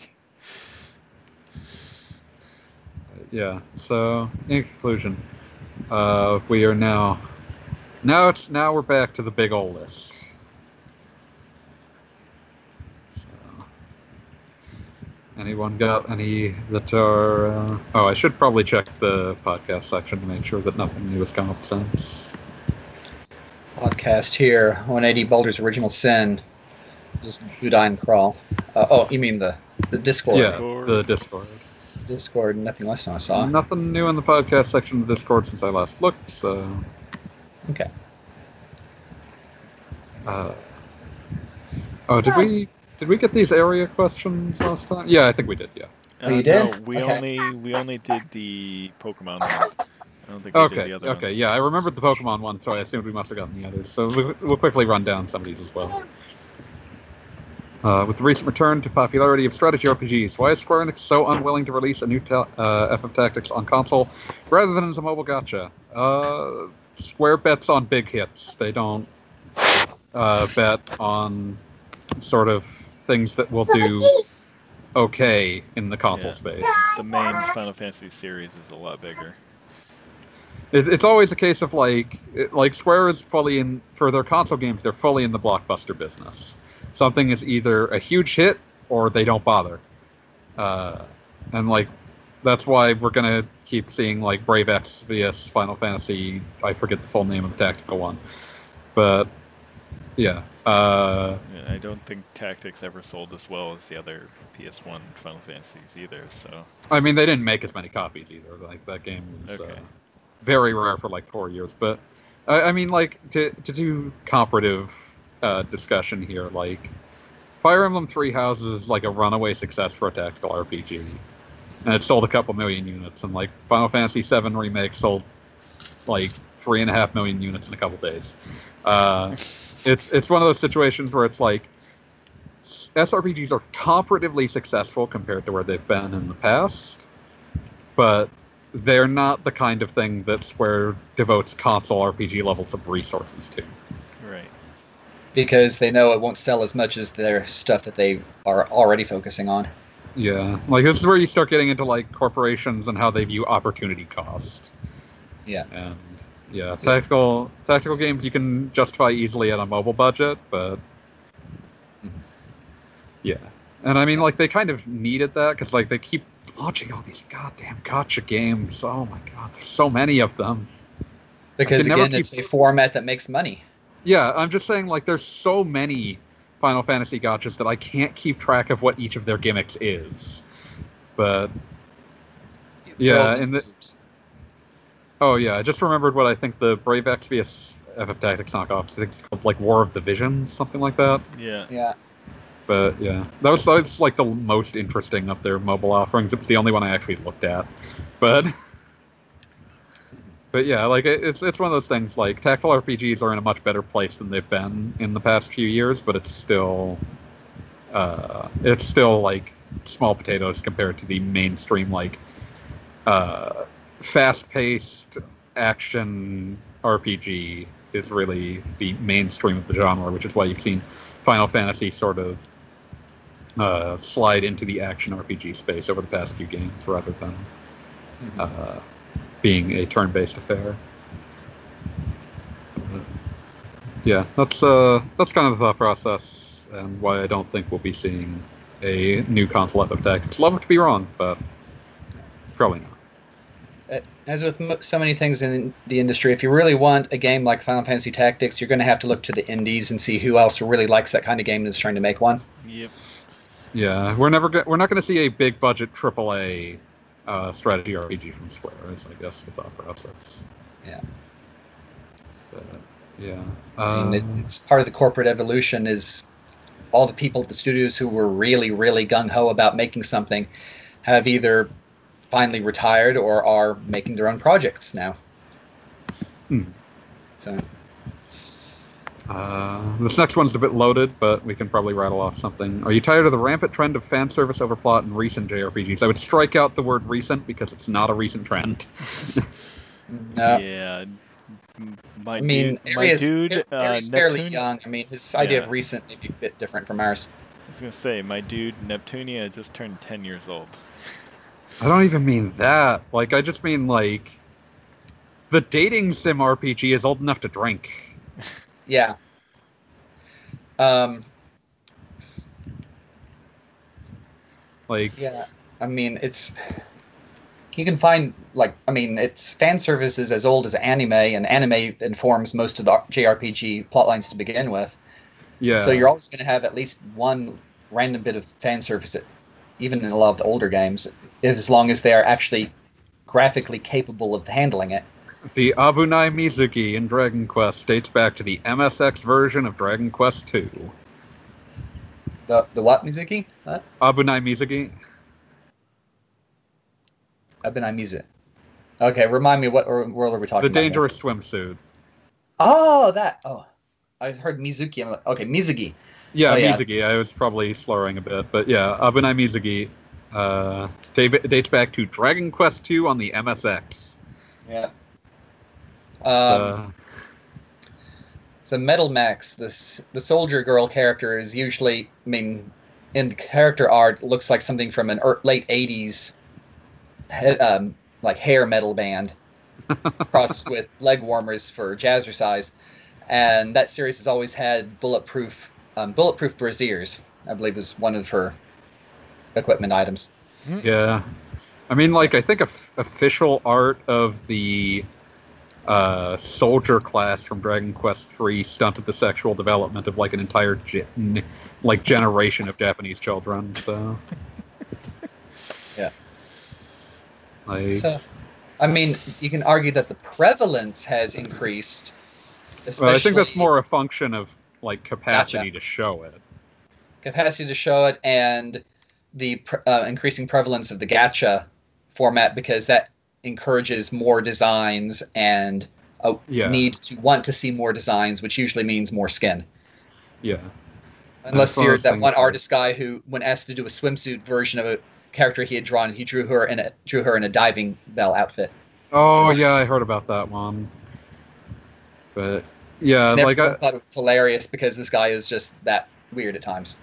yeah. So, in conclusion, uh, we are now. Now it's now we're back to the big old list. So, anyone got any that are? Uh, oh, I should probably check the podcast section to make sure that nothing new has come up since. Podcast here, 180 Boulder's Original Sin, just Budine Crawl. Uh, oh, you mean the the Discord? yeah, Discord. the Discord. Discord. Nothing less than I saw. Nothing new in the podcast section of Discord since I last looked. So. Okay. Uh, oh, did we did we get these area questions last time? Yeah, I think we did. Yeah. Oh, you Uh, did? No, we Okay. only we only did the Pokemon one. I don't think we did Okay. the other Okay. ones. Yeah, I remembered the Pokemon one, so I assumed we must have gotten the others. So we- we'll quickly run down some of these as well. Uh, with the recent return to popularity of strategy RPGs, why is Square Enix so unwilling to release a new ta- uh, FF Tactics on console rather than as a mobile gacha? Uh, Square bets on big hits. They don't uh, bet on sort of things that will do okay in the console Yeah. space. The main Final Fantasy series is a lot bigger. It, it's always a case of like, it, like Square is fully in for their console games. They're fully in the blockbuster business. Something is either a huge hit or they don't bother, uh, and like that's why we're gonna keep seeing like Brave Exvius Final Fantasy. I forget the full name of the tactical one, but yeah. Uh, Yeah, I don't think Tactics ever sold as well as the other PS1 Final Fantasies either. So I mean, they didn't make as many copies either. Like that game was Okay. uh, very rare for like four years. But I, I mean, like to to do comparative uh, discussion here, like Fire Emblem Three Houses is like a runaway success for a tactical RPG. and it sold a couple million units. And like Final Fantasy VII remake sold like three and a half million units in a couple days. Uh, it's it's one of those situations where it's like SRPGs are comparatively successful compared to where they've been in the past, but they're not the kind of thing that Square devotes console RPG levels of resources to. Because they know it won't sell as much as their stuff that they are already focusing on. Yeah, like this is where you start getting into like corporations and how they view opportunity cost. Yeah. And yeah, tactical tactical games you can justify easily at a mobile budget, but Mhm. yeah, and I mean like they kind of needed that because like they keep launching all these goddamn gacha games. Oh my god, there's so many of them. Because again, keep- it's a format that makes money. Yeah, I'm just saying like there's so many Final Fantasy gachas that I can't keep track of what each of their gimmicks is. But Yeah, and the- Oh yeah, I just remembered what I think the Brave Exvius FF Tactics knockoff. I think it's called like War of the Vision, something like that. Yeah. yeah. But yeah, that was, that was like the most interesting of their mobile offerings. It was the only one I actually looked at. But but yeah, like it, it's it's one of those things. Like tactical RPGs are in a much better place than they've been in the past few years, but it's still uh, it's still like small potatoes compared to the mainstream like uh, fast-paced action RPG is really the mainstream of the genre, which is why you've seen Final Fantasy sort of uh, slide into the action RPG space over the past few games, rather than Mhm. Uh, being a turn-based affair. But, yeah, that's uh, that's kind of the thought process, and why I don't think we'll be seeing a new console of Tactics. Love to be wrong, but probably not. Uh, As with so many things in the industry, if you really want a game like Final Fantasy Tactics, you're going to have to look to the indies and see who else really likes that kind of game and is trying to make one. Yep. Yeah, we're never go- we're not going to see a big budget AAA uh, strategy RPG from Square. Is I guess the thought process. Yeah. But, yeah. I mean, Um, it, it's part of the corporate evolution. Is all the people at the studios who were really, really gung ho about making something have either finally retired or are making their own projects now. Hmm. So Uh, this next one's a bit loaded, but we can probably rattle off something. Are you tired of the rampant trend of fan service over plot in recent JRPGs? I would strike out the word recent because it's not a recent trend. no. Yeah. My I mean, dude, my Ari's, dude, uh, Ari's fairly young. I mean, his idea Yeah. of recent may be a bit different from ours. I was gonna say, my dude Neptunia just turned ten years old. I don't even mean that. Like, I just mean like the dating sim RPG is old enough to drink. Yeah. Um, Like, yeah. I mean, it's you can find like I mean, it's fan service is as old as anime, and anime informs most of the JRPG plotlines to begin with. yeah. So you're always going to have at least one random bit of fan service, even in a lot of the older games, as long as they are actually graphically capable of handling it. The Abunai Mizuki in Dragon Quest dates back to the MSX version of Dragon Quest II. The the what Mizuki? What? Abunai Mizuki? Abinai Mizu. Okay, remind me what world are we talking The about? here? dangerous swimsuit. Oh, that. Oh, I heard Mizuki. I'm like, okay, Mizuki. Yeah, Oh, yeah. Mizuki. I was probably slurring a bit, but yeah, Abunai Mizuki uh, da- dates back to Dragon Quest II on the MSX. Yeah. Um, uh, so Metal Max, this the soldier girl character is usually, I mean, in character art, looks like something from an er, late '80s, um, like hair metal band, crossed with leg warmers for jazzercise, and that series has always had bulletproof, um, bulletproof brassieres. I believe was one of her equipment items. yeah, I mean, like I think of official art of the uh, soldier class from Dragon Quest III stunted the sexual development of like an entire gen- like generation of Japanese children. So. Yeah. Like, So, I mean, you can argue that the prevalence has increased. Especially well, I think that's more a function of like capacity Gotcha. to show it. capacity to show it and the uh, increasing prevalence of the gacha format because that encourages more designs and a Yeah. need to want to see more designs, which usually means more skin. Yeah. Unless That's one of you're that one artist guy who, when asked to do a swimsuit version of a character he had drawn, he drew her in a drew her in a diving bell outfit. Oh yeah, I heard about that one. But yeah, Never like I, thought it was hilarious because this guy is just that weird at times.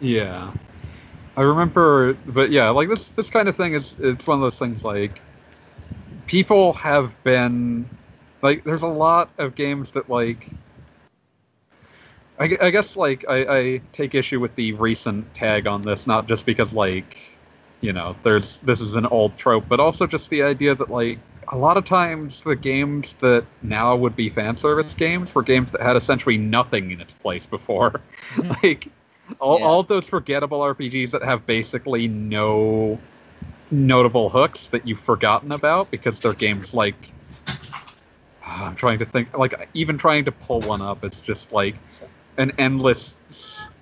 Yeah, I remember, but yeah, like this this kind of thing is it's one of those things like people have been like there's a lot of games that like I, I guess like I, I take issue with the recent tag on this not just because like you know there's this is an old trope but also just the idea that like a lot of times the games that now would be fan service games were games that had essentially nothing in its place before like all, Yeah. all of those forgettable rpgs that have basically no notable hooks that you've forgotten about because they're games like ah, i'm trying to think like even trying to pull one up it's just like an endless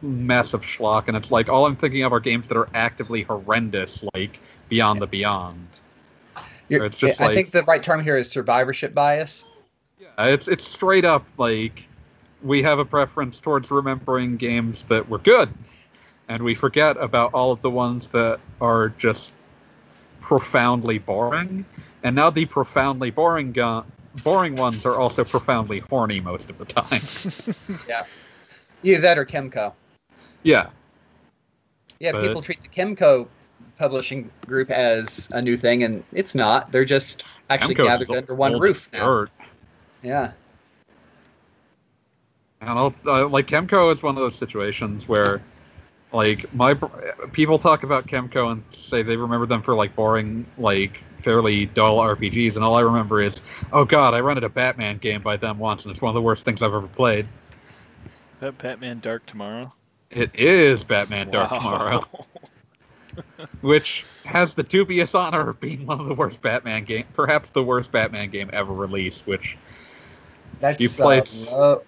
mess of schlock and it's like all i'm thinking of are games that are actively horrendous like beyond the beyond it's just I like- think the right term here is survivorship bias. Yeah, It's it's straight up like we have a preference towards remembering games that were good, and we forget about all of the ones that are just profoundly boring. And now the profoundly boring gu- boring ones are also profoundly horny most of the time. Yeah, either that or Kemco. yeah, Yeah, But- people treat the Kemco publishing group as a new thing, and it's not. They're just actually Kemco's gathered under one roof as now. dirt. Yeah. And I'll, uh, like Kemco is one of those situations where, like, my people talk about Kemco and say they remember them for like boring, like fairly dull RPGs, and all I remember is, oh god, I rented a Batman game by them once, and it's one of the worst things I've ever played. Is that Batman Dark Tomorrow? It is Batman Dark Wow. Tomorrow, which has the dubious honor of being one of the worst Batman game, perhaps the worst Batman game ever released. Which That's, You played- uh, low,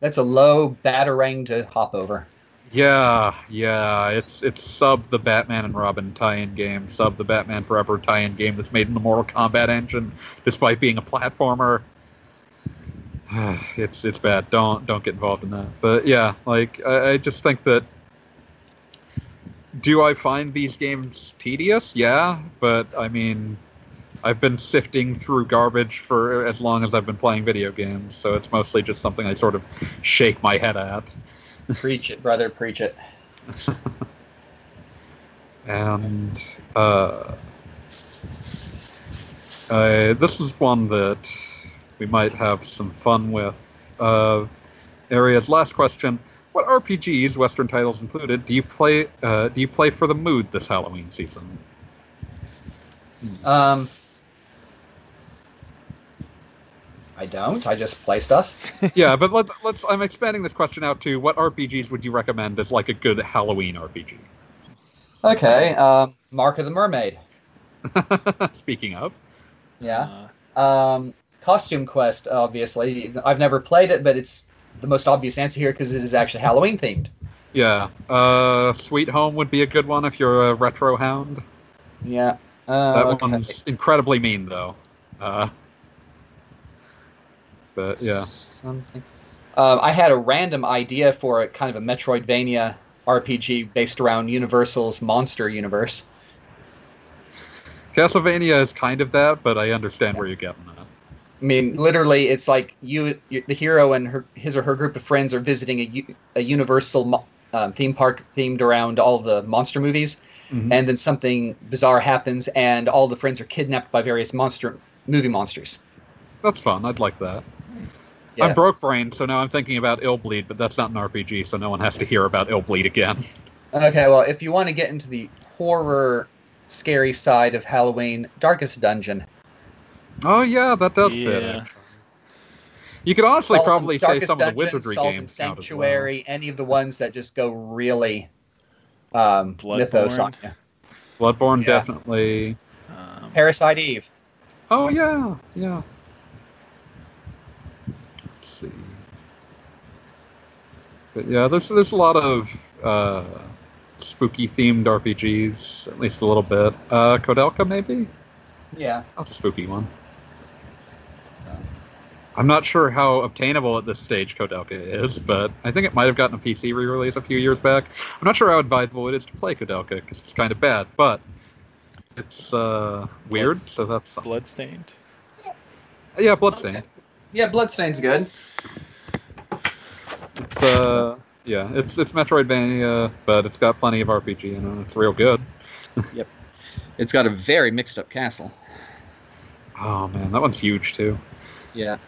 that's a low batarang to hop over. Yeah, yeah, it's it's sub the Batman and Robin tie-in game, sub the Batman Forever tie-in game that's made in the Mortal Kombat engine, despite being a platformer. it's it's bad. Don't don't get involved in that. But yeah, like I, I just think that. Do I find these games tedious? Yeah, but I mean, I've been sifting through garbage for as long as I've been playing video games, so it's mostly just something I sort of shake my head at. Preach it, brother. Preach it. and uh, uh, this is one that we might have some fun with. Uh, Aria's last question: What RPGs, Western titles included, do you play? Uh, do you play for the mood this Halloween season? Um, I don't. I just play stuff. yeah, but let, let's. I'm expanding this question out to what RPGs would you recommend as like a good Halloween RPG? Okay. Um, Mark of the Mermaid. Speaking of, Yeah. Um, Costume Quest, obviously. I've never played it, but it's the most obvious answer here because it is actually Halloween themed. yeah, uh, Sweet Home would be a good one if you're a retro hound. Yeah. Uh, That okay. one's incredibly mean, though. Uh, but yeah, Something. Um, I had a random idea for a kind of a Metroidvania RPG based around Universal's monster universe. Castlevania is kind of that, but I understand where you're getting at. I mean, literally, it's like you, you the hero and her, his or her group of friends are visiting a Universal mo- um, theme park themed around all the monster movies, Mhm. and then something bizarre happens, and all the friends are kidnapped by various monster movie monsters. That's fun. I'd like that. Yeah. I'm broke brain, so now I'm thinking about Illbleed, but that's not an RPG, so no one has to hear about Illbleed again. Okay, well, if you want to get into the horror, scary side of Halloween, Darkest Dungeon. Oh yeah, that does fit. Yeah. Actually. You could honestly Salt- probably say Darkest some of the Dungeon, wizardry Salt games count as well. Sanctuary, any of the ones that just go really um, mythos on Bloodborne. you. Bloodborne Yeah. definitely. um, Parasite Eve. Oh yeah, yeah. Let's see. But yeah, there's there's a lot of uh, spooky themed RPGs, at least a little bit. Uh, Koudelka maybe. Yeah. That's a spooky one. I'm not sure how obtainable at this stage Koudelka is, but I think it might have gotten a PC re-release a few years back. I'm not sure how advisable it is to play Koudelka because it's kind of bad, but it's uh, weird. Bloods- So that's something. Bloodstained. yeah, Bloodstained. Yeah, Bloodstain's good. It's uh, yeah, it's it's Metroidvania, but it's got plenty of RPG in it. It's real good. Yep, it's got a very mixed up castle. Oh man, that one's huge too. Yeah.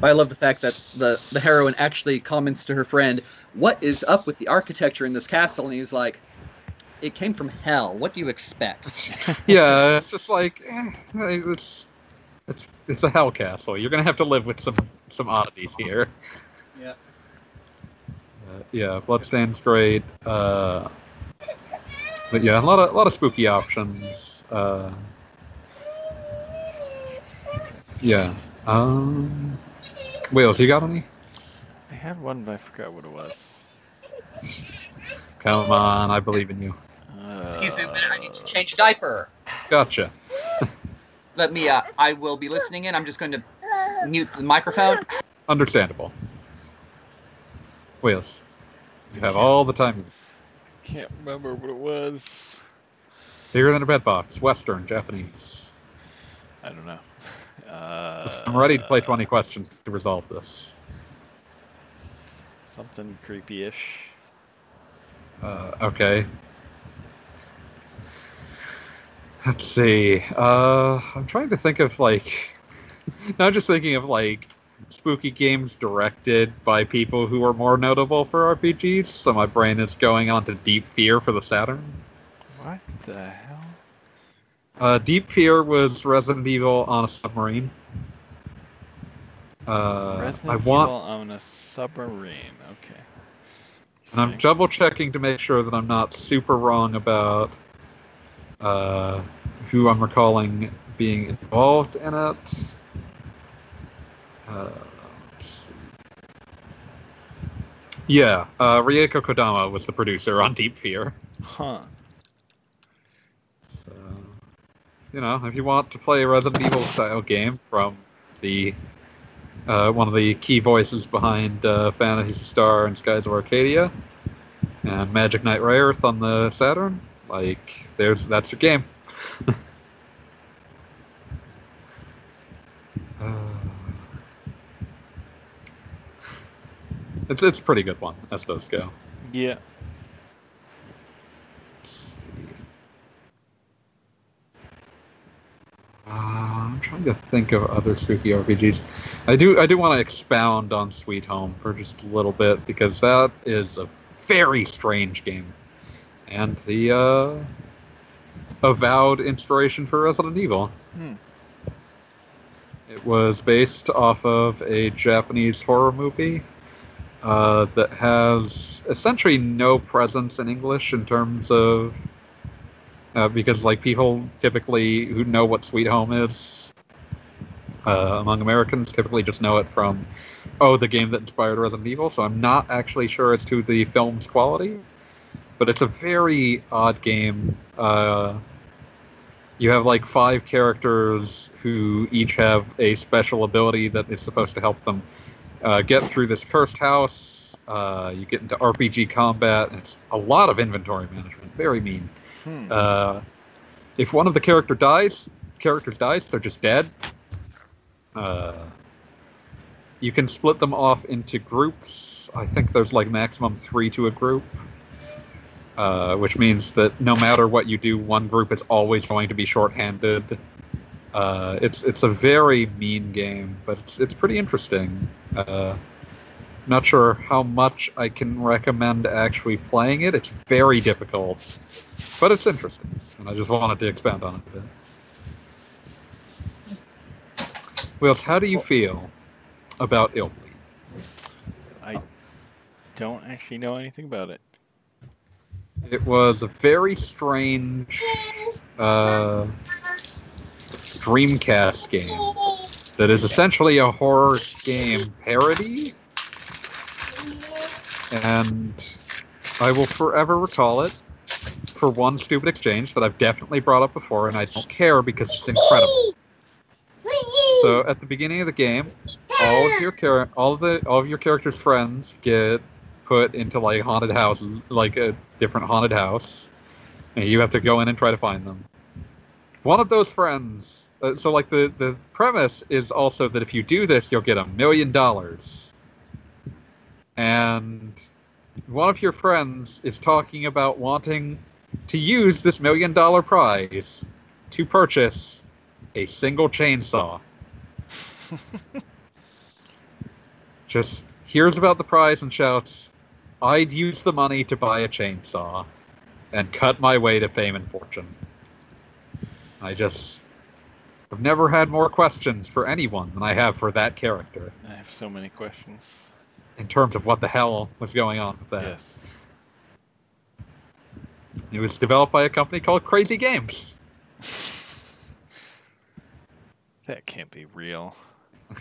But I love the fact that the, the heroine actually comments to her friend, What is up with the architecture in this castle? And he's like, It came from hell. What do you expect? yeah, it's just like eh, it's it's it's a hell castle. You're gonna have to live with some some oddities here. Yeah. Uh, yeah, Bloodstained's great. Uh, but yeah, a lot of a lot of spooky options. Uh, yeah. Um, Wheels, you got any? I had one, but I forgot what it was. Come on, I believe in you. Excuse me a minute, I need to Uh, change a diaper. Gotcha. Let me, uh, I will be listening in. I'm just going to mute the microphone. Understandable. Wheels, you have all the time. Can't remember what it was. Bigger than a bed box. Western, Japanese. I don't know. Uh, I'm ready to play 20 questions to resolve this. Something creepy-ish. Uh, okay. Let's see. Uh, I'm trying to think of like, not just thinking of like spooky games directed by people who are more notable for RPGs. So my brain is going on to Deep Fear for the Saturn. What the hell? Uh, Deep Fear was Resident Evil on a submarine. Uh, Resident I want, Evil on a submarine. Okay. and I'm double checking to make sure that I'm not super wrong about uh, who I'm recalling being involved in it. Uh. Yeah, uh, Rieko Kodama was the producer on Deep Fear. Huh. So, you know, if you want to play a Resident Evil style game from the uh, one of the key voices behind uh, Phantasy Star and Skies of Arcadia and Magic Knight Rayearth on the Saturn, like there's that's your game. Uh, it's it's a pretty good one as those go. Yeah. Uh, I'm trying to think of other spooky RPGs. I do I do want to expound on Sweet Home for just a little bit because that is a very strange game, and the uh, avowed inspiration for Resident Evil. Hmm. It was based off of a Japanese horror movie uh, that has essentially no presence in English in terms of uh, because like people typically who know what Sweet Home is uh, among Americans typically just know it from oh the game that inspired Resident Evil. So I'm not actually sure as to the film's quality, but it's a very odd game. Uh, you have like five characters who each have a special ability that is supposed to help them uh, get through this cursed house. Uh, you get into RPG combat, and it's a lot of inventory management. Very mean. Hmm. Uh, if one of the character dies, characters dies, they're just dead. Uh, you can split them off into groups. I think there's like maximum three to a group, uh, which means that no matter what you do, one group is always going to be shorthanded. Uh, it's it's a very mean game, but it's it's pretty interesting. Uh, not sure how much I can recommend actually playing it. It's very difficult, but it's interesting, and I just wanted to expand on it a bit. Wheels, how do you feel about Illbleed? I don't actually know anything about it. It was a very strange uh, Dreamcast game that is essentially a horror game parody, and I will forever recall it for one stupid exchange that I've definitely brought up before, and I don't care because it's incredible. So at the beginning of the game, all of your char- all of the all of your characters' friends get put into like haunted houses, like a different haunted house, and you have to go in and try to find them. One of those friends. Uh, so like the the premise is also that if you do this, you'll get a million dollars. And one of your friends is talking about wanting to use this million dollar prize to purchase a single chainsaw. Just hears about the prize and shouts, I'd use the money to buy a chainsaw and cut my way to fame and fortune. I just have never had more questions for anyone than I have for that character I have so many questions. in terms of what the hell was going on with that. Yes. It was developed by a company called Crazy Games. That can't be real.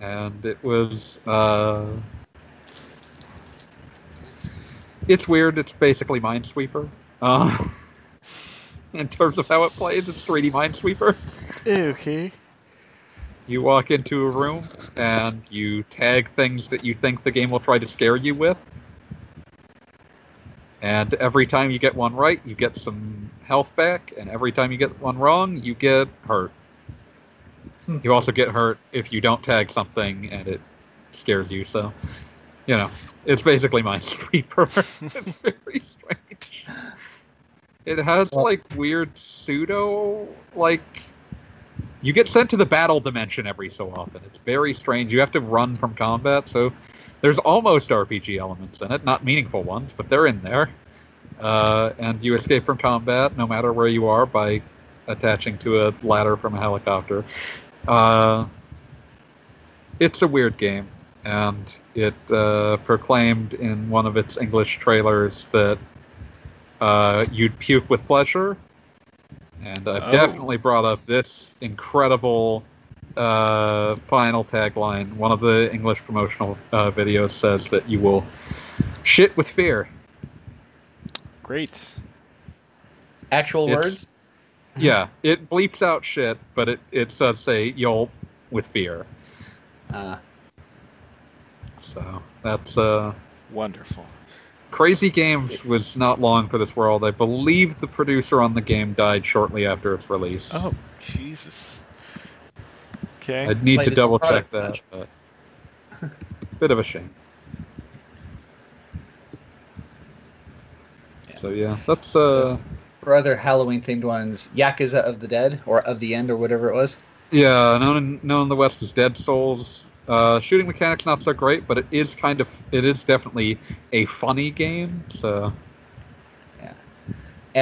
and it was uh it's weird. It's basically minesweeper uh in terms of how it plays it's 3d minesweeper. Okay. you walk into a room and you tag things that you think the game will try to scare you with. And every time you get one right you get some health back and every time you get one wrong you get hurt. You also get hurt if you don't tag something and it scares you so you know it's basically minesweeper it's very strange it has Well- like weird pseudo like you get sent to the battle dimension every so often. It's very strange. You have to run from combat, so there's almost RPG elements in it, not meaningful ones, but they're in there. Uh, and you escape from combat no matter where you are by attaching to a ladder from a helicopter. Uh, it's a weird game, and it uh, proclaimed in one of its English trailers that uh, you'd puke with pleasure. And I've Oh. definitely brought up this incredible uh, final tagline. One of the English promotional uh, videos says that you will shit with fear. Great. Actual It's- words. Yeah, it bleeps out shit, but it, it does say you'll with fear. Uh, So that's uh, Wonderful. Crazy Games was not long for this world. I believe the producer on the game died shortly after its release. Oh, Jesus. Okay. I'd need to double check that. But bit of a shame. So yeah, that's uh So- for other Halloween themed ones, Yakuza of the Dead or of the End or whatever it was. yeah known in, known in the West as Dead Souls. Uh, shooting mechanics not so great, but it is kind of it is definitely a funny game. So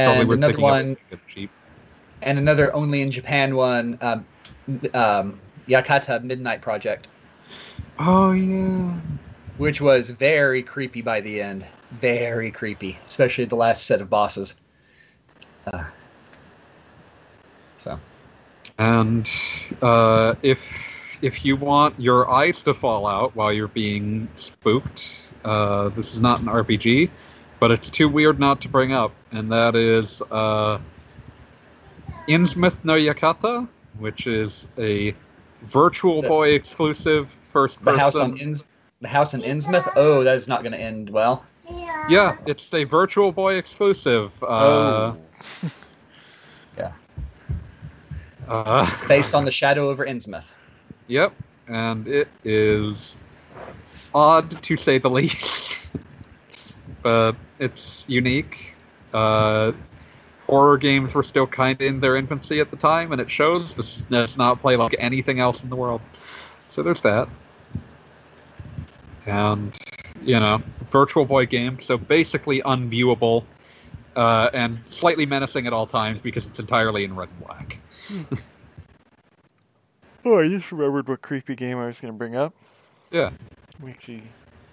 probably And another one, if you get it cheap. and another only in Japan one, um, um, Yakata Midnight Project, Oh yeah. which was very creepy by the end. Very creepy, especially the last set of bosses. Uh, so, And uh, if if you want your eyes to fall out while you're being spooked, uh, this is not an RPG, but it's too weird not to bring up, and that is uh, Innsmouth no Yakata, which is a Virtual The- Boy exclusive first the house on Inns, the house in Innsmouth. Oh, that is not going to end well. yeah, it's a Virtual Boy exclusive. Uh, oh. uh, Based on the Shadow over Innsmouth. Yep, and it is odd to say the least, but it's unique. Uh, horror games were still kind of in their infancy at the time, and it shows. This does not play like anything else in the world. So there's that. And, you know, Virtual Boy game, so basically unviewable uh, and slightly menacing at all times because it's entirely in red and black. Oh, I just remembered what creepy game I was going to bring up. Yeah. We actually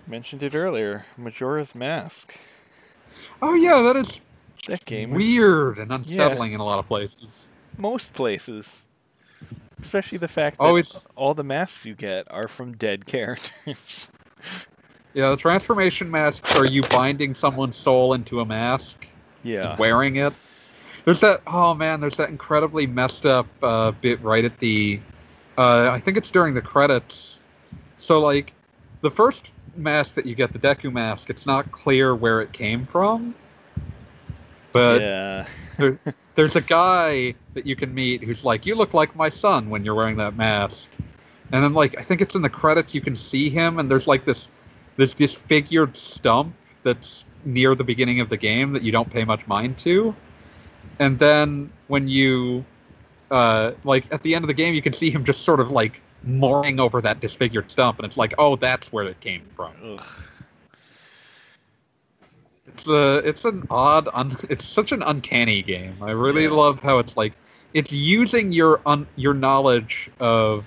mentioned it earlier. Majora's Mask. Oh, yeah, that is That game. weird and unsettling in a lot of places. Most places. Especially the fact that Oh, it's- all the masks you get are from dead characters. Yeah, the transformation masks are you binding someone's soul into a mask, Yeah. wearing it. There's that. Oh man, there's that incredibly messed up uh, bit right at the. Uh, I think it's during the credits. So like, the first mask that you get, the Deku mask, it's not clear where it came from. But yeah. there's a guy that you can meet who's like, "You look like my son when you're wearing that mask," and then like I think it's in the credits you can see him, and there's like this this disfigured stump that's near the beginning of the game that you don't pay much mind to, and then when you uh, like at the end of the game, you can see him just sort of like mourning over that disfigured stump, and it's like, oh, that's where it came from. Ugh. It's a, it's an odd, un, it's such an uncanny game. I really Yeah. love how it's like, it's using your un, your knowledge of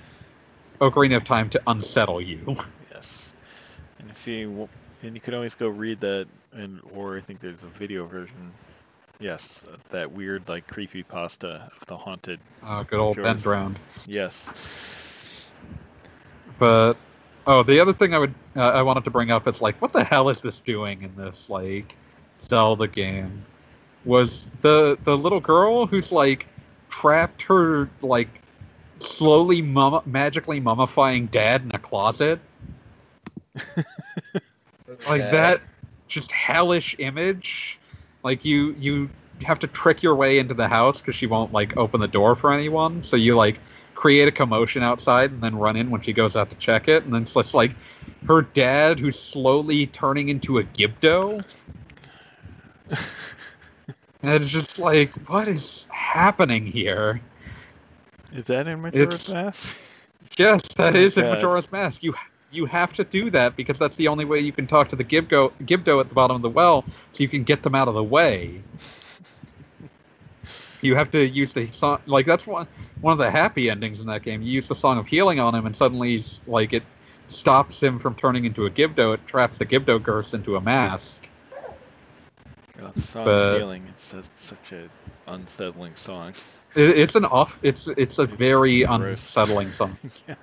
Ocarina of Time to unsettle you. Yes. And if you and you could always go read that, and or I think there's a video version. Yes, uh, that weird like creepy pasta of the haunted. Oh, good old Ben Majora's- Drowned. Yes. But oh, the other thing I would uh, I wanted to bring up is like, what the hell is this doing in this like Zelda game? Was the the little girl who's like trapped her like slowly mumma- magically mummifying dad in a closet? like Okay. that just hellish image like you you have to trick your way into the house because she won't like open the door for anyone so you like create a commotion outside and then run in when she goes out to check it and then it's just like her dad who's slowly turning into a gibdo and it's just like what is happening here Is that in Majora's It's- Mask? Yes, that Oh, is in. Majora's Mask. You you have to do that because that's the only way you can talk to the Gibdo Gibdo at the bottom of the well, so you can get them out of the way. You have to use the song like that's one one of the happy endings in that game. You use the song of healing on him, and suddenly he's like it stops him from turning into a Gibdo. It traps the Gibdo curse into a mask. Oh, the song But- of healing. It's su- such a unsettling song. It, it's an off. It's it's a It's very gross. unsettling song. yeah.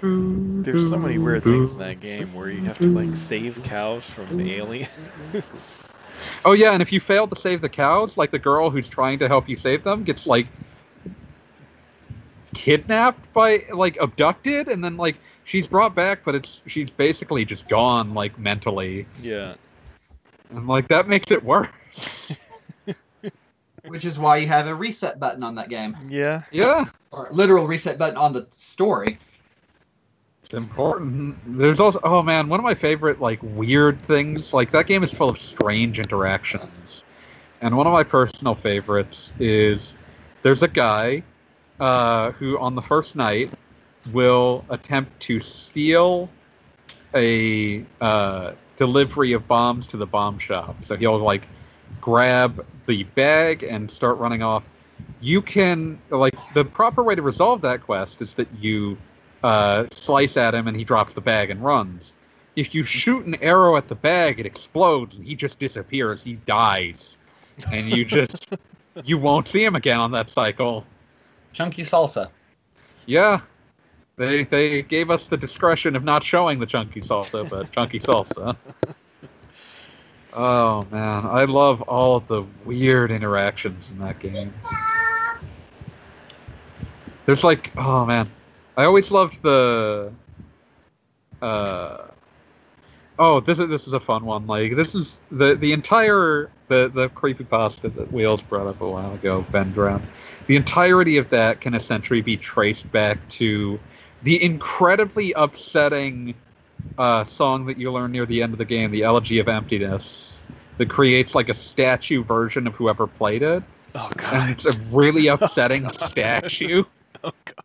There's so many weird things in that game where you have to like save cows from aliens. Oh yeah, and if you fail to save the cows, like the girl who's trying to help you save them gets like kidnapped by like abducted and then like she's brought back but it's she's basically just gone like mentally. yeah. And like that makes it worse. Which is why you have a reset button on that game, Yeah. yeah. or literal reset button on the story. It's important. There's also oh man, one of my favorite like weird things, like that game is full of strange interactions. And one of my personal favorites is there's a guy uh, who on the first night will attempt to steal a uh, delivery of bombs to the bomb shop. So he'll like grab the bag and start running off. You can like the proper way to resolve that quest is that you uh, slice at him and he drops the bag and runs. If you shoot an arrow at the bag, it explodes and he just disappears. He dies, and you just you won't see him again on that cycle. Chunky salsa. Yeah, they they gave us the discretion of not showing the chunky salsa, but chunky salsa. Oh man, I love all of the weird interactions in that game. There's like, oh man, I always loved the. Uh, oh, this is this is a fun one. Like this is the the entire the the creepy pasta that Wheels brought up a while ago, Ben Drowned. The entirety of that can essentially be traced back to the incredibly upsetting uh, song that you learn near the end of the game, the Elegy of Emptiness, that creates like a statue version of whoever played it, Oh and god. it's a really upsetting statue. Oh god.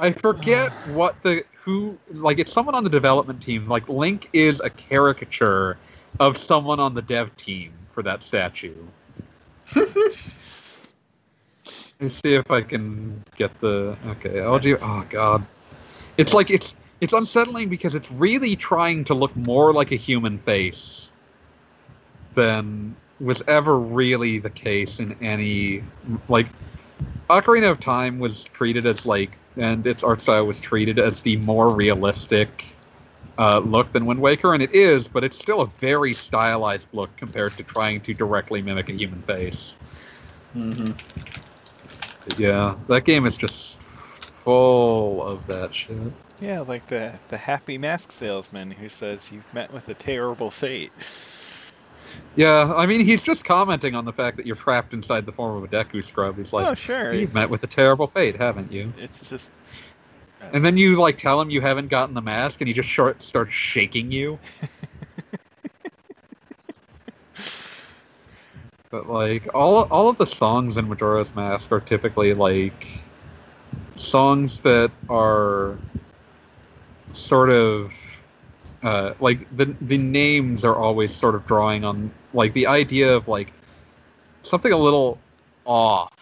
I forget what the who like it's someone on the development team. Like Link is a caricature of someone on the dev team for that statue. Let's see if I can get the okay. LG. Oh god, it's like it's it's unsettling because it's really trying to look more like a human face than was ever really the case in any like Ocarina of Time was treated as like and its art style was treated as the more realistic uh, look than Wind Waker, and it is, but it's still a very stylized look compared to trying to directly mimic a human face. Mm-hmm. Yeah, that game is just full of that shit. Yeah, like the the happy mask salesman who says you've met with a terrible fate. Yeah, I mean, he's just commenting on the fact that you're trapped inside the form of a Deku scrub. He's like, oh, sure. you've met with a terrible fate, haven't you? It's just uh, And then you like tell him you haven't gotten the mask, and he just short starts shaking you. but like all all of the songs in Majora's Mask are typically like songs that are sort of uh, like the the names are always sort of drawing on like the idea of like something a little off.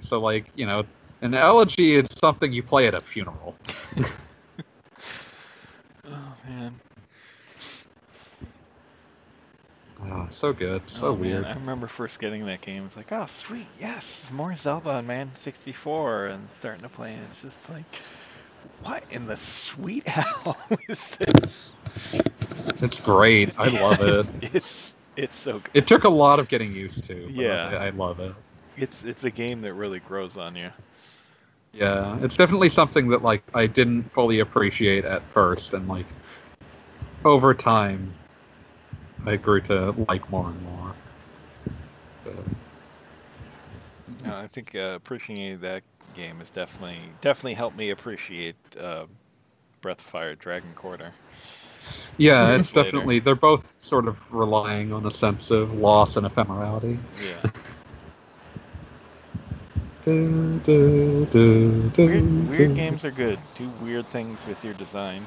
So like you know, an elegy is something you play at a funeral. oh man. Oh, so good, so oh, man, weird. I remember first getting that game. It's like, oh sweet, yes, more Zelda on Man 64, and starting to play. And it's just like, what in the sweet hell is this? It's great. I love it. it's it's so good. It took a lot of getting used to. but Yeah. I, I love it. It's it's a game that really grows on you. Yeah, it's definitely something that like I didn't fully appreciate at first, and like over time, I grew to like more and more. But, No, I think uh, appreciating that game has definitely definitely helped me appreciate uh, Breath of Fire Dragon Quarter. yeah, it's later. definitely they're both sort of relying on a sense of loss and ephemerality. Yeah. Du, du, du, du, Weird, weird du. games are good. Do weird things with your design.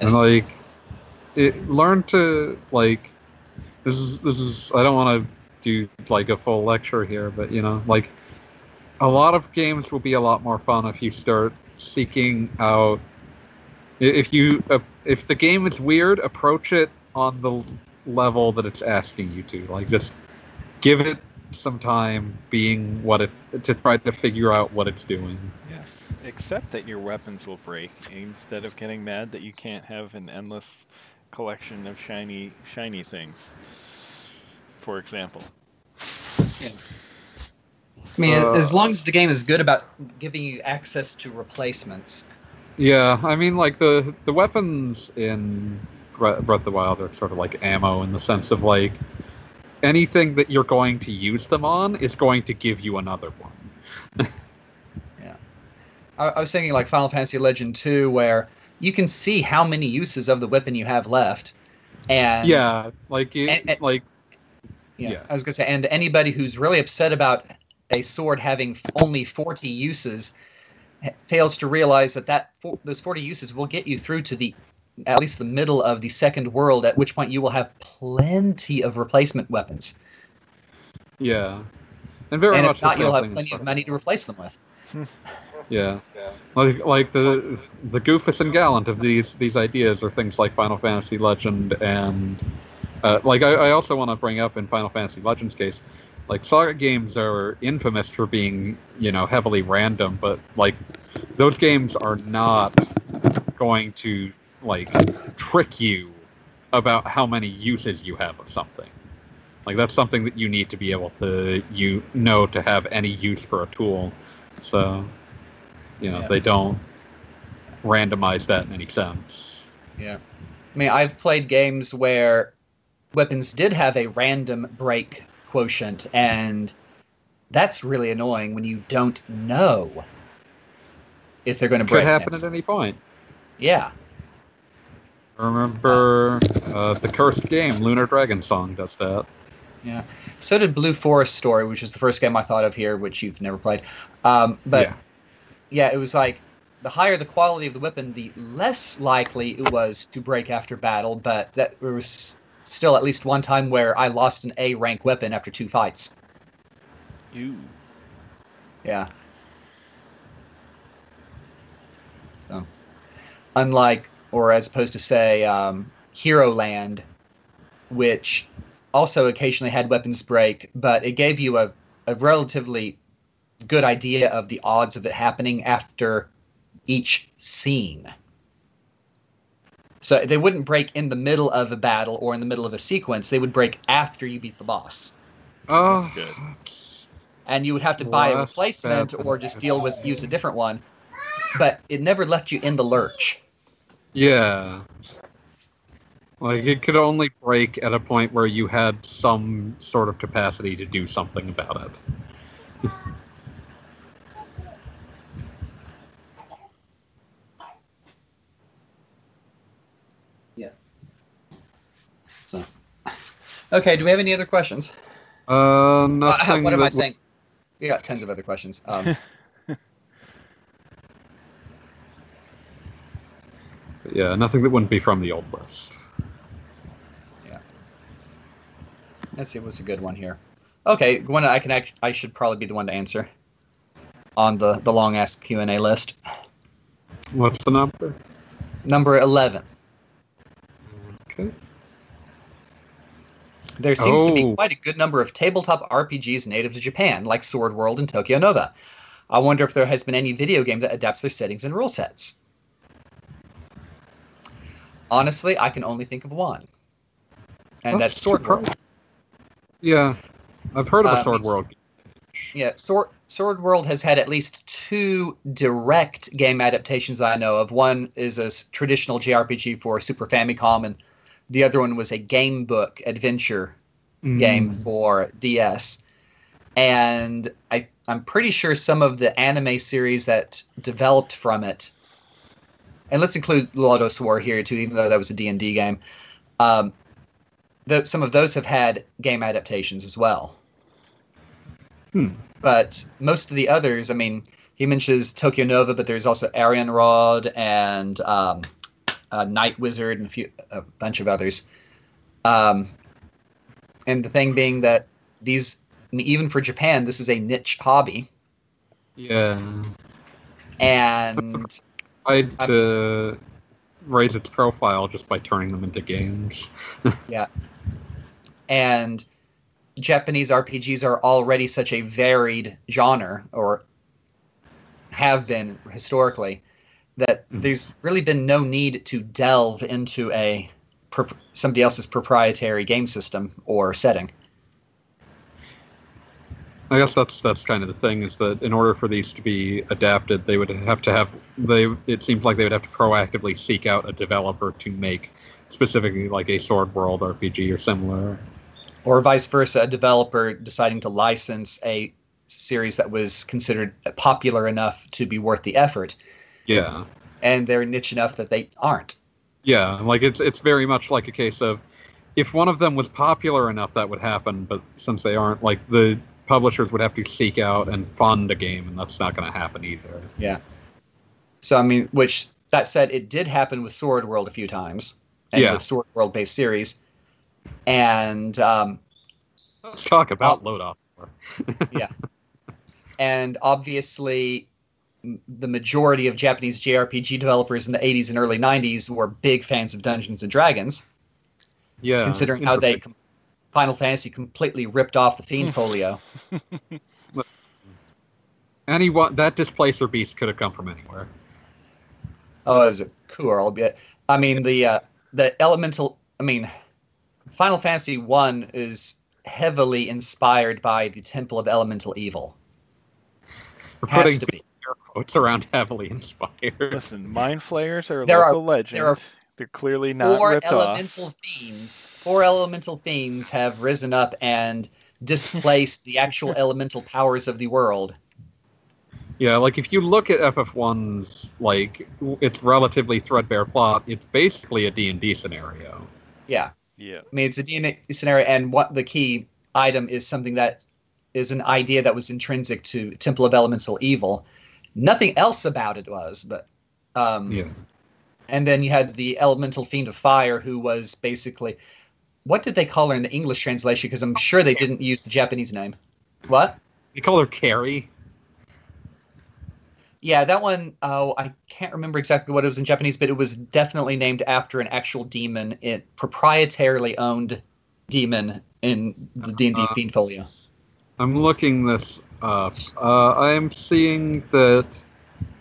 and like it learn to like this is this is i don't want to do like a full lecture here but you know like a lot of games will be a lot more fun if you start seeking out if you uh, if the game is weird approach it on the level that it's asking you to like just give it some time being what it to try to figure out what it's doing Yes. Except that your weapons will break instead of getting mad that you can't have an endless collection of shiny shiny things. For example. I mean, Uh, as long as the game is good about giving you access to replacements. Yeah, I mean, like the the weapons in Breath of the Wild are sort of like ammo in the sense of like anything that you're going to use them on is going to give you another one. I, I was thinking like Final Fantasy Legend 2, where you can see how many uses of the weapon you have left. And yeah, like it, and- and- like Yeah, Yeah. I was gonna say, and anybody who's really upset about a sword having only forty uses fails to realize that that for, those forty uses will get you through to the at least the middle of the second world. At which point you will have plenty of replacement weapons, yeah, and very and much if not, you'll have plenty of money to replace them with. Yeah, like like the the goofus and gallant of these these ideas are things like Final Fantasy Legend and uh, like I, I also want to bring up in Final Fantasy Legends case, like Saga games are infamous for being you know heavily random, but like those games are not going to like trick you about how many uses you have of something. Like that's something that you need to be able to you know to have any use for a tool. So you know Yeah. they don't randomize that in any sense Yeah. I mean, I've played games where weapons did have a random break quotient, and that's really annoying when you don't know if they're going to break. could happen at any point Yeah. I remember uh, the cursed game lunar dragon song does that Yeah. So did Blue Forest Story, which is the first game I thought of here, which you've never played. Um, but yeah yeah. it was like the higher the quality of the weapon, the less likely it was to break after battle. But that was still at least one time where I lost an A rank weapon after two fights. You Yeah. So, unlike, or as opposed to say, um, Hero Land, which also occasionally had weapons break, but it gave you a, a relatively good idea of the odds of it happening after each scene. So they wouldn't break in the middle of a battle or in the middle of a sequence. They would break after you beat the boss. Oh, That's good. and you would have to buy a replacement or just deal with use a different one. But it never left you in the lurch. Yeah. Like it could only break at a point where you had some sort of capacity to do something about it. Okay. Do we have any other questions? Uh, Uh, nothing. what am I saying? We got tons of other questions. Um, Yeah, nothing that wouldn't be from the old list. Yeah. Let's see. What's a good one here? Okay, one I can act. I should probably be the one to answer on the the long ass Q and A list. What's the number? Number eleven. Okay. There seems to be Oh. quite a good number of tabletop RPGs native to Japan, like Sword World and Tokyo Nova. I wonder if there has been any video game that adapts their settings and rule sets. Honestly, I can only think of one, and that's Sword World. Yeah, I've heard of a um, Sword it's- World. Yeah, Sword Sword World has had at least two direct game adaptations that I know of. One is a traditional JRPG for Super Famicom, and the other one was a game book adventure game Mm. for DS. And I, I'm pretty sure some of the anime series that developed from it, and let's include Lodoss War here too, even though that was a D&D game, um, some of those have had game adaptations as well. Hmm. But most of the others, I mean, he mentions Tokyo Nova, but there's also Arianrhod and um, uh, Night Wizard and a few a bunch of others. Um, and the thing being that these, even for Japan, this is a niche hobby, Yeah, and I'd uh, raise its profile just by turning them into games. Yeah. And Japanese RPGs are already such a varied genre, or have been historically, that Mhm. there's really been no need to delve into a somebody else's proprietary game system or setting. I guess that's that's kind of the thing is that in order for these to be adapted, they would have to have they. It seems like they would have to proactively seek out a developer to make specifically like a Sword World RPG or similar. or vice versa, a developer deciding to license a series that was considered popular enough to be worth the effort, Yeah, and they're niche enough that they aren't. yeah. Like it's it's very much like a case of if one of them was popular enough, that would happen. But since they aren't, like the publishers would have to seek out and fund a game, and that's not going to happen either. Yeah. So I mean, which that said, it did happen with Sword World a few times, and Yeah. with Sword World based series, and um, Let's talk about load off. Yeah, and obviously the majority of Japanese JRPG developers in the 80s and early 90s were big fans of Dungeons and Dragons, Yeah, considering how they com- Final Fantasy completely ripped off the Fiend Folio. anyone that displacer beast could have come from anywhere. Oh, it was a cool, albeit. I mean, the uh, the elemental. I mean, Final Fantasy One is heavily inspired by the Temple of Elemental Evil. We're Has putting to be. Air quotes around heavily inspired. Listen, mind flayers are a There are- legend. there are They're clearly not Four ripped elemental off. fiends. Four elemental themes have risen up and displaced the actual elemental powers of the world. Yeah, like if you look at FF1's like its relatively threadbare plot, it's basically a D&D scenario. Yeah. Yeah. I mean, it's a D&D scenario, and what the key item is something that is an idea that was intrinsic to Temple of Elemental Evil. Nothing else about it was, but um, Yeah. and then you had the Elemental Fiend of Fire, who was basically what did they call her in the English translation? Because I'm sure they didn't use the Japanese name. What? They call her Kary. Yeah, that one. Oh, I can't remember exactly what it was in Japanese, but it was definitely named after an actual demon, it proprietarily owned demon in the D and D Uh, Fiend Folio. I'm looking this up. Uh, I'm seeing that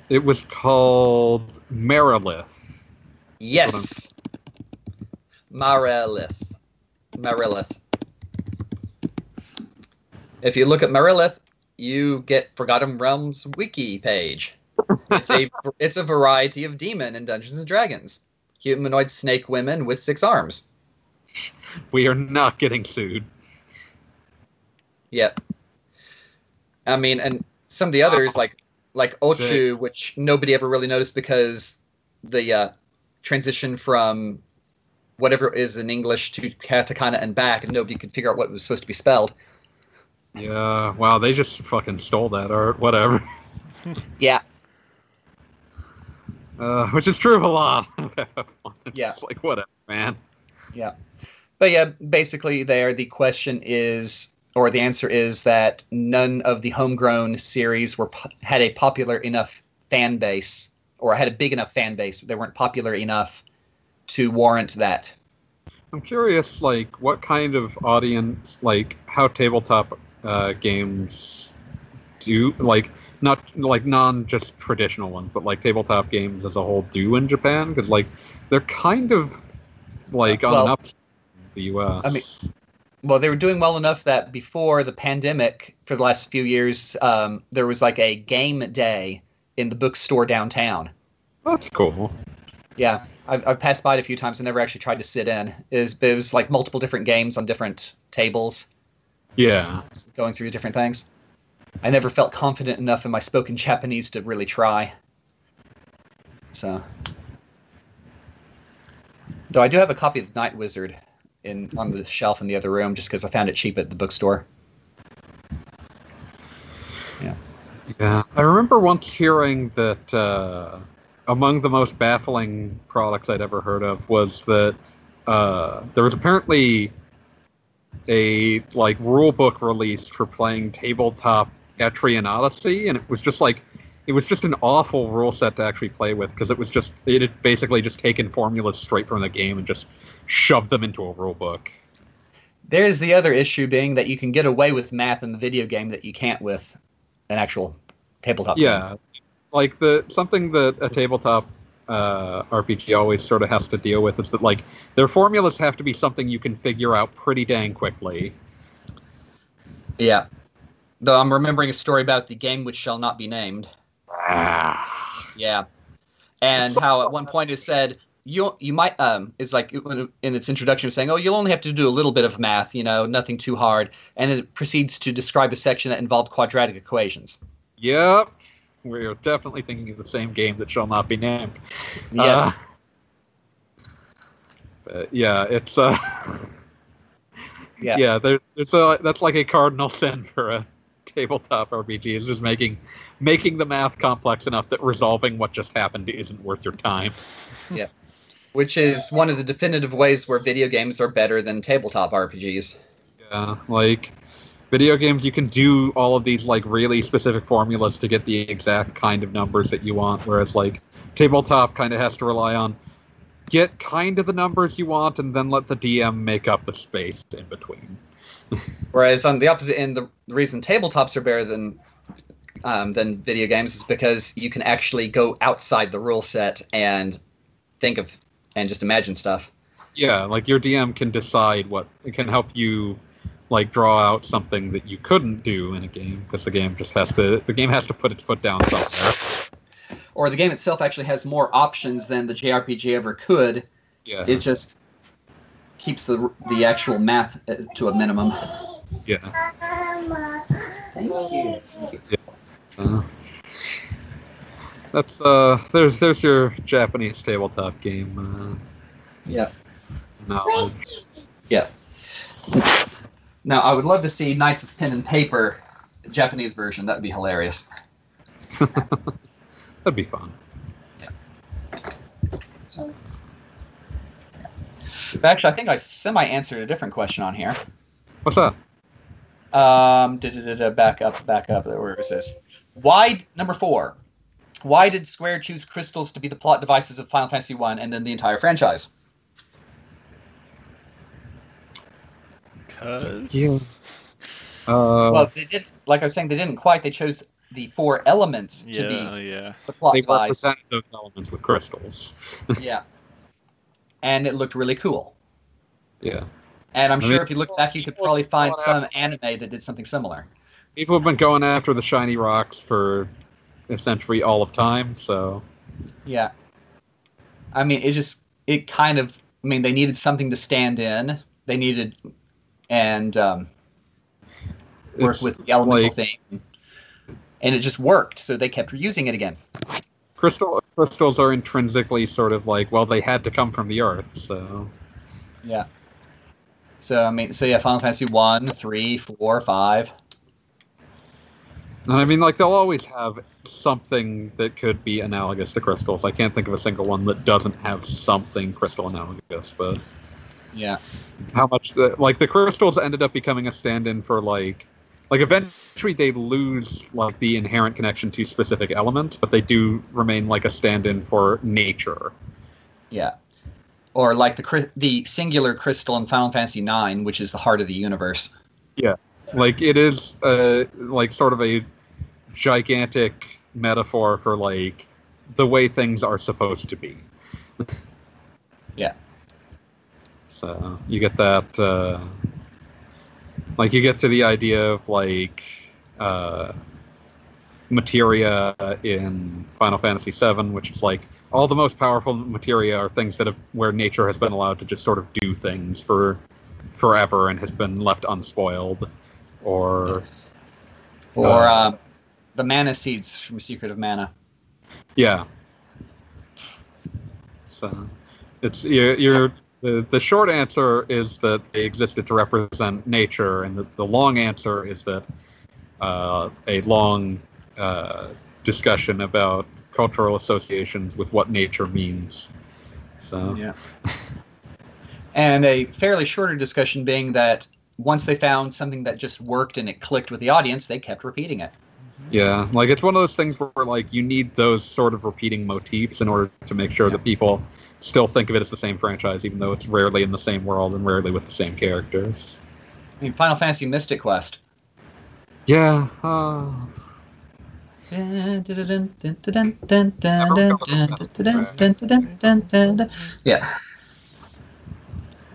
it was called Marilith. Yes, Marilith. Marilith. If you look at Marilith, you get Forgotten Realms wiki page. It's a it's a variety of demon in Dungeons and Dragons. Humanoid snake women with six arms. we are not getting sued. Yep. I mean, and some of the others like like Ochu, which nobody ever really noticed because the uh, transition from whatever is in English to katakana and back, and nobody could figure out what was supposed to be spelled. Yeah, wow, they just fucking stole that art. Whatever. Yeah. Uh, which is true of a lot. of FF1. It's Yeah. like whatever, man. Yeah. But yeah, basically, there the question is, or the answer is that none of the homegrown series were had a popular enough fan base, or had a big enough fan base. They weren't popular enough to warrant that. I'm curious, like, what kind of audience, like, how tabletop uh, games do, like, not like non just traditional ones, but like tabletop games as a whole do in Japan? Because like they're kind of like on Well, an up the U.S. I mean- Well, they were doing well enough that before the pandemic, for the last few years, um, there was like a game day in the bookstore downtown. that's cool. Yeah, I've, I've passed by it a few times. I never actually tried to sit in. It was, it was like multiple different games on different tables. Yeah, going through different things. I never felt confident enough in my spoken Japanese to really try. So, though I do have a copy of Night Wizard in on the shelf in the other room, just because I found it cheap at the bookstore. yeah. Yeah. I remember once hearing that uh, among the most baffling products I'd ever heard of was that uh, there was apparently a like rule book released for playing tabletop Etrian Odyssey, and it was just like it was just an awful rule set to actually play with because it was just it had basically just taken formulas straight from the game and just shoved them into a rule book. There's the other issue being that you can get away with math in the video game that you can't with an actual tabletop. game. Yeah, like the something that a tabletop uh, RPG always sort of has to deal with is that like their formulas have to be something you can figure out pretty dang quickly. Yeah. Though I'm remembering a story about the game which shall not be named. Ah. Yeah, and how at one point it said you you might um it's like in its introduction of saying oh you'll only have to do a little bit of math you know nothing too hard and it proceeds to describe a section that involved quadratic equations. Yep, we're definitely thinking of the same game that shall not be named. Yes. Uh, but yeah, it's uh. Yeah. yeah, there's, there's a that's like a cardinal sin for a tabletop RPG is just making making the math complex enough that resolving what just happened isn't worth your time. Yeah. Which is one of the definitive ways where video games are better than tabletop RPGs. Yeah, like video games, you can do all of these like really specific formulas to get the exact kind of numbers that you want, whereas like tabletop kind of has to rely on get kind of the numbers you want and then let the DM make up the space in between. Whereas on the opposite end, the the reason tabletops are better than um, than video games is because you can actually go outside the rule set and think of and just imagine stuff. Yeah, like your DM can decide what it can help you like draw out something that you couldn't do in a game because the game just has to the game has to put its foot down somewhere. Or the game itself actually has more options than the JRPG ever could. Yeah. It just keeps the the actual math uh, to a minimum. yeah. Thank you. Uh, that's uh there's there's your Japanese tabletop game Uh, Yeah. uh knowledge. Now I would love to see Knights of Pen and Paper Japanese version. That would be hilarious. That'd be fun. But actually, I think I semi answered a different question on here. What's that? Um, da, da, da, da, back up, back up. Where is this? Why number four? Why did Square choose crystals to be the plot devices of Final Fantasy One and then the entire franchise? Cause Yeah. Uh, well, they did. Like I was saying, they didn't quite. They chose the four elements to yeah, be yeah. the plot they device. represented those elements with crystals. yeah, and it looked really cool. Yeah. And I'm I sure mean- if you look back, you could probably find some anime that did something similar. People have been going after the shiny rocks for essentially all of time, so Yeah. I mean, it just it kind of. I mean, they needed something to stand in. They needed and um, work it's with the elemental like- thing, and it just worked. So they kept reusing it again. crystal crystals are intrinsically sort of like well they had to come from the earth, so Yeah. So I mean, so yeah, Final Fantasy one, three, four, five. And I mean, like they'll always have something that could be analogous to crystals. I can't think of a single one that doesn't have something crystal analogous. But Yeah. how much the like the crystals ended up becoming a stand-in for like, like eventually they lose like the inherent connection to specific elements, but they do remain like a stand-in for nature. Yeah. Or like the the singular crystal in Final Fantasy IX, which is the heart of the universe. Like it is uh like sort of a gigantic metaphor for like the way things are supposed to be. Yeah. So you get that uh like you get to the idea of like uh materia in Final Fantasy VII, which is like all the most powerful materia are things that have where nature has been allowed to just sort of do things for forever and has been left unspoiled. Or Or Uh, um, the mana seeds from Secret of Mana. Yeah. So it's you're, you're the, the short answer is that they existed to represent nature, and the, the long answer is that uh, a long uh, discussion about cultural associations with what nature means. So Yeah. and a fairly shorter discussion being that once they found something that just worked and it clicked with the audience, they kept repeating it. yeah, like it's one of those things where like you need those sort of repeating motifs in order to make sure Yeah. that people still think of it as the same franchise, even though it's rarely in the same world and rarely with the same characters. I mean, Final Fantasy Mystic Quest. Yeah. Uh, Yeah,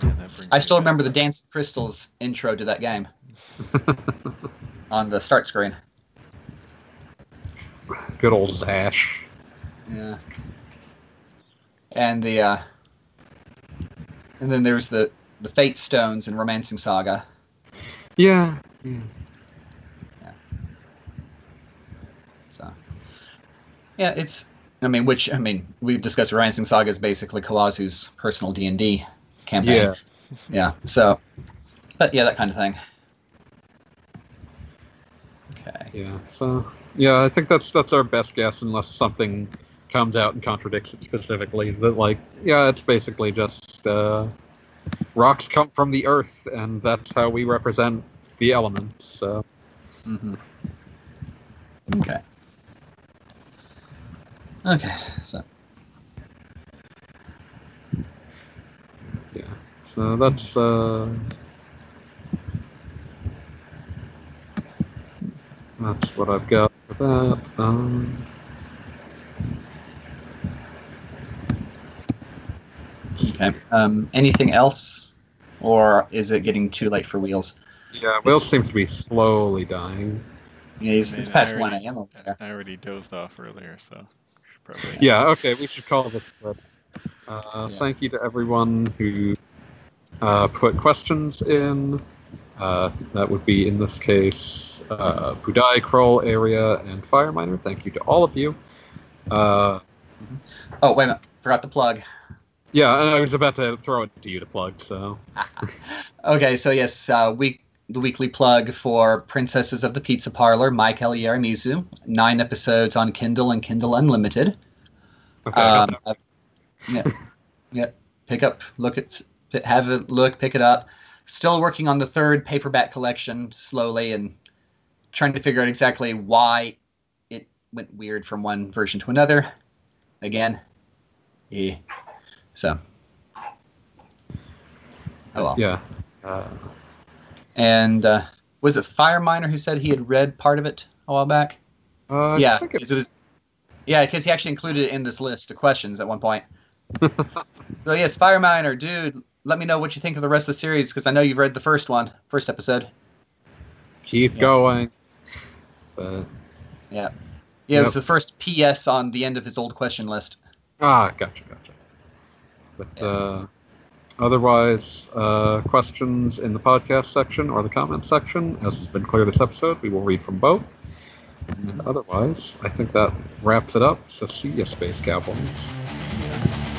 And that brings I still remember the to- Dance Crystals intro to that game on the start screen. Good old Zash. Yeah. And the uh and then there's the the Fate Stones and Romancing Saga. Yeah. yeah. So Yeah, it's I mean, which I mean, we've discussed Romancing Saga is basically Kawazu's personal D and D campaign. Yeah. Yeah. So but yeah, that kind of thing. Okay. Yeah. So yeah, I think that's that's our best guess, unless something comes out and contradicts it specifically. That like, yeah, it's basically just uh, rocks come from the earth, and that's how we represent the elements. So hmm Okay. Okay, so yeah. So that's uh, that's what I've got for that. Um, okay. Um, anything else, or is it getting too late for wheels? yeah, Will seems to be slowly dying. Yeah, he's, Man, it's past I one already- a.m. over there. I already dozed off earlier, so probably. Yeah, okay, we should call this. But, uh, Yeah. Thank you to everyone who uh, put questions in. Uh, that would be, in this case, uh, Budai, Kroll, Area, and Fireminer. Thank you to all of you. Uh, Oh wait a minute, forgot the plug. yeah, and I was about to throw it to you to plug, so. Okay, so yes, uh, week the weekly plug for Princesses of the Pizza Parlor, My Kelly Yaramizu. Nine episodes on Kindle and Kindle Unlimited. Okay. Um, yeah, yeah. Pick up, look at, have a look, pick it up. Still working on the third paperback collection slowly and trying to figure out exactly why it went weird from one version to another. Again, yeah. So, oh well. yeah. Uh, And uh, was it Fireminer who said he had read part of it a while back? uh, yeah, it was. Yeah, because he actually included it in this list of questions at one point. so yes, Fireminer, dude, let me know what you think of the rest of the series because I know you've read the first one, first episode. Keep Yeah. going. But Yeah, it was the first PS on the end of his old question list. ah, gotcha, gotcha. But uh, otherwise, uh, questions in the podcast section or the comments section, as has been clear this episode, we will read from both. And otherwise, I think that wraps it up. So see you, Space Cowboys. Yes.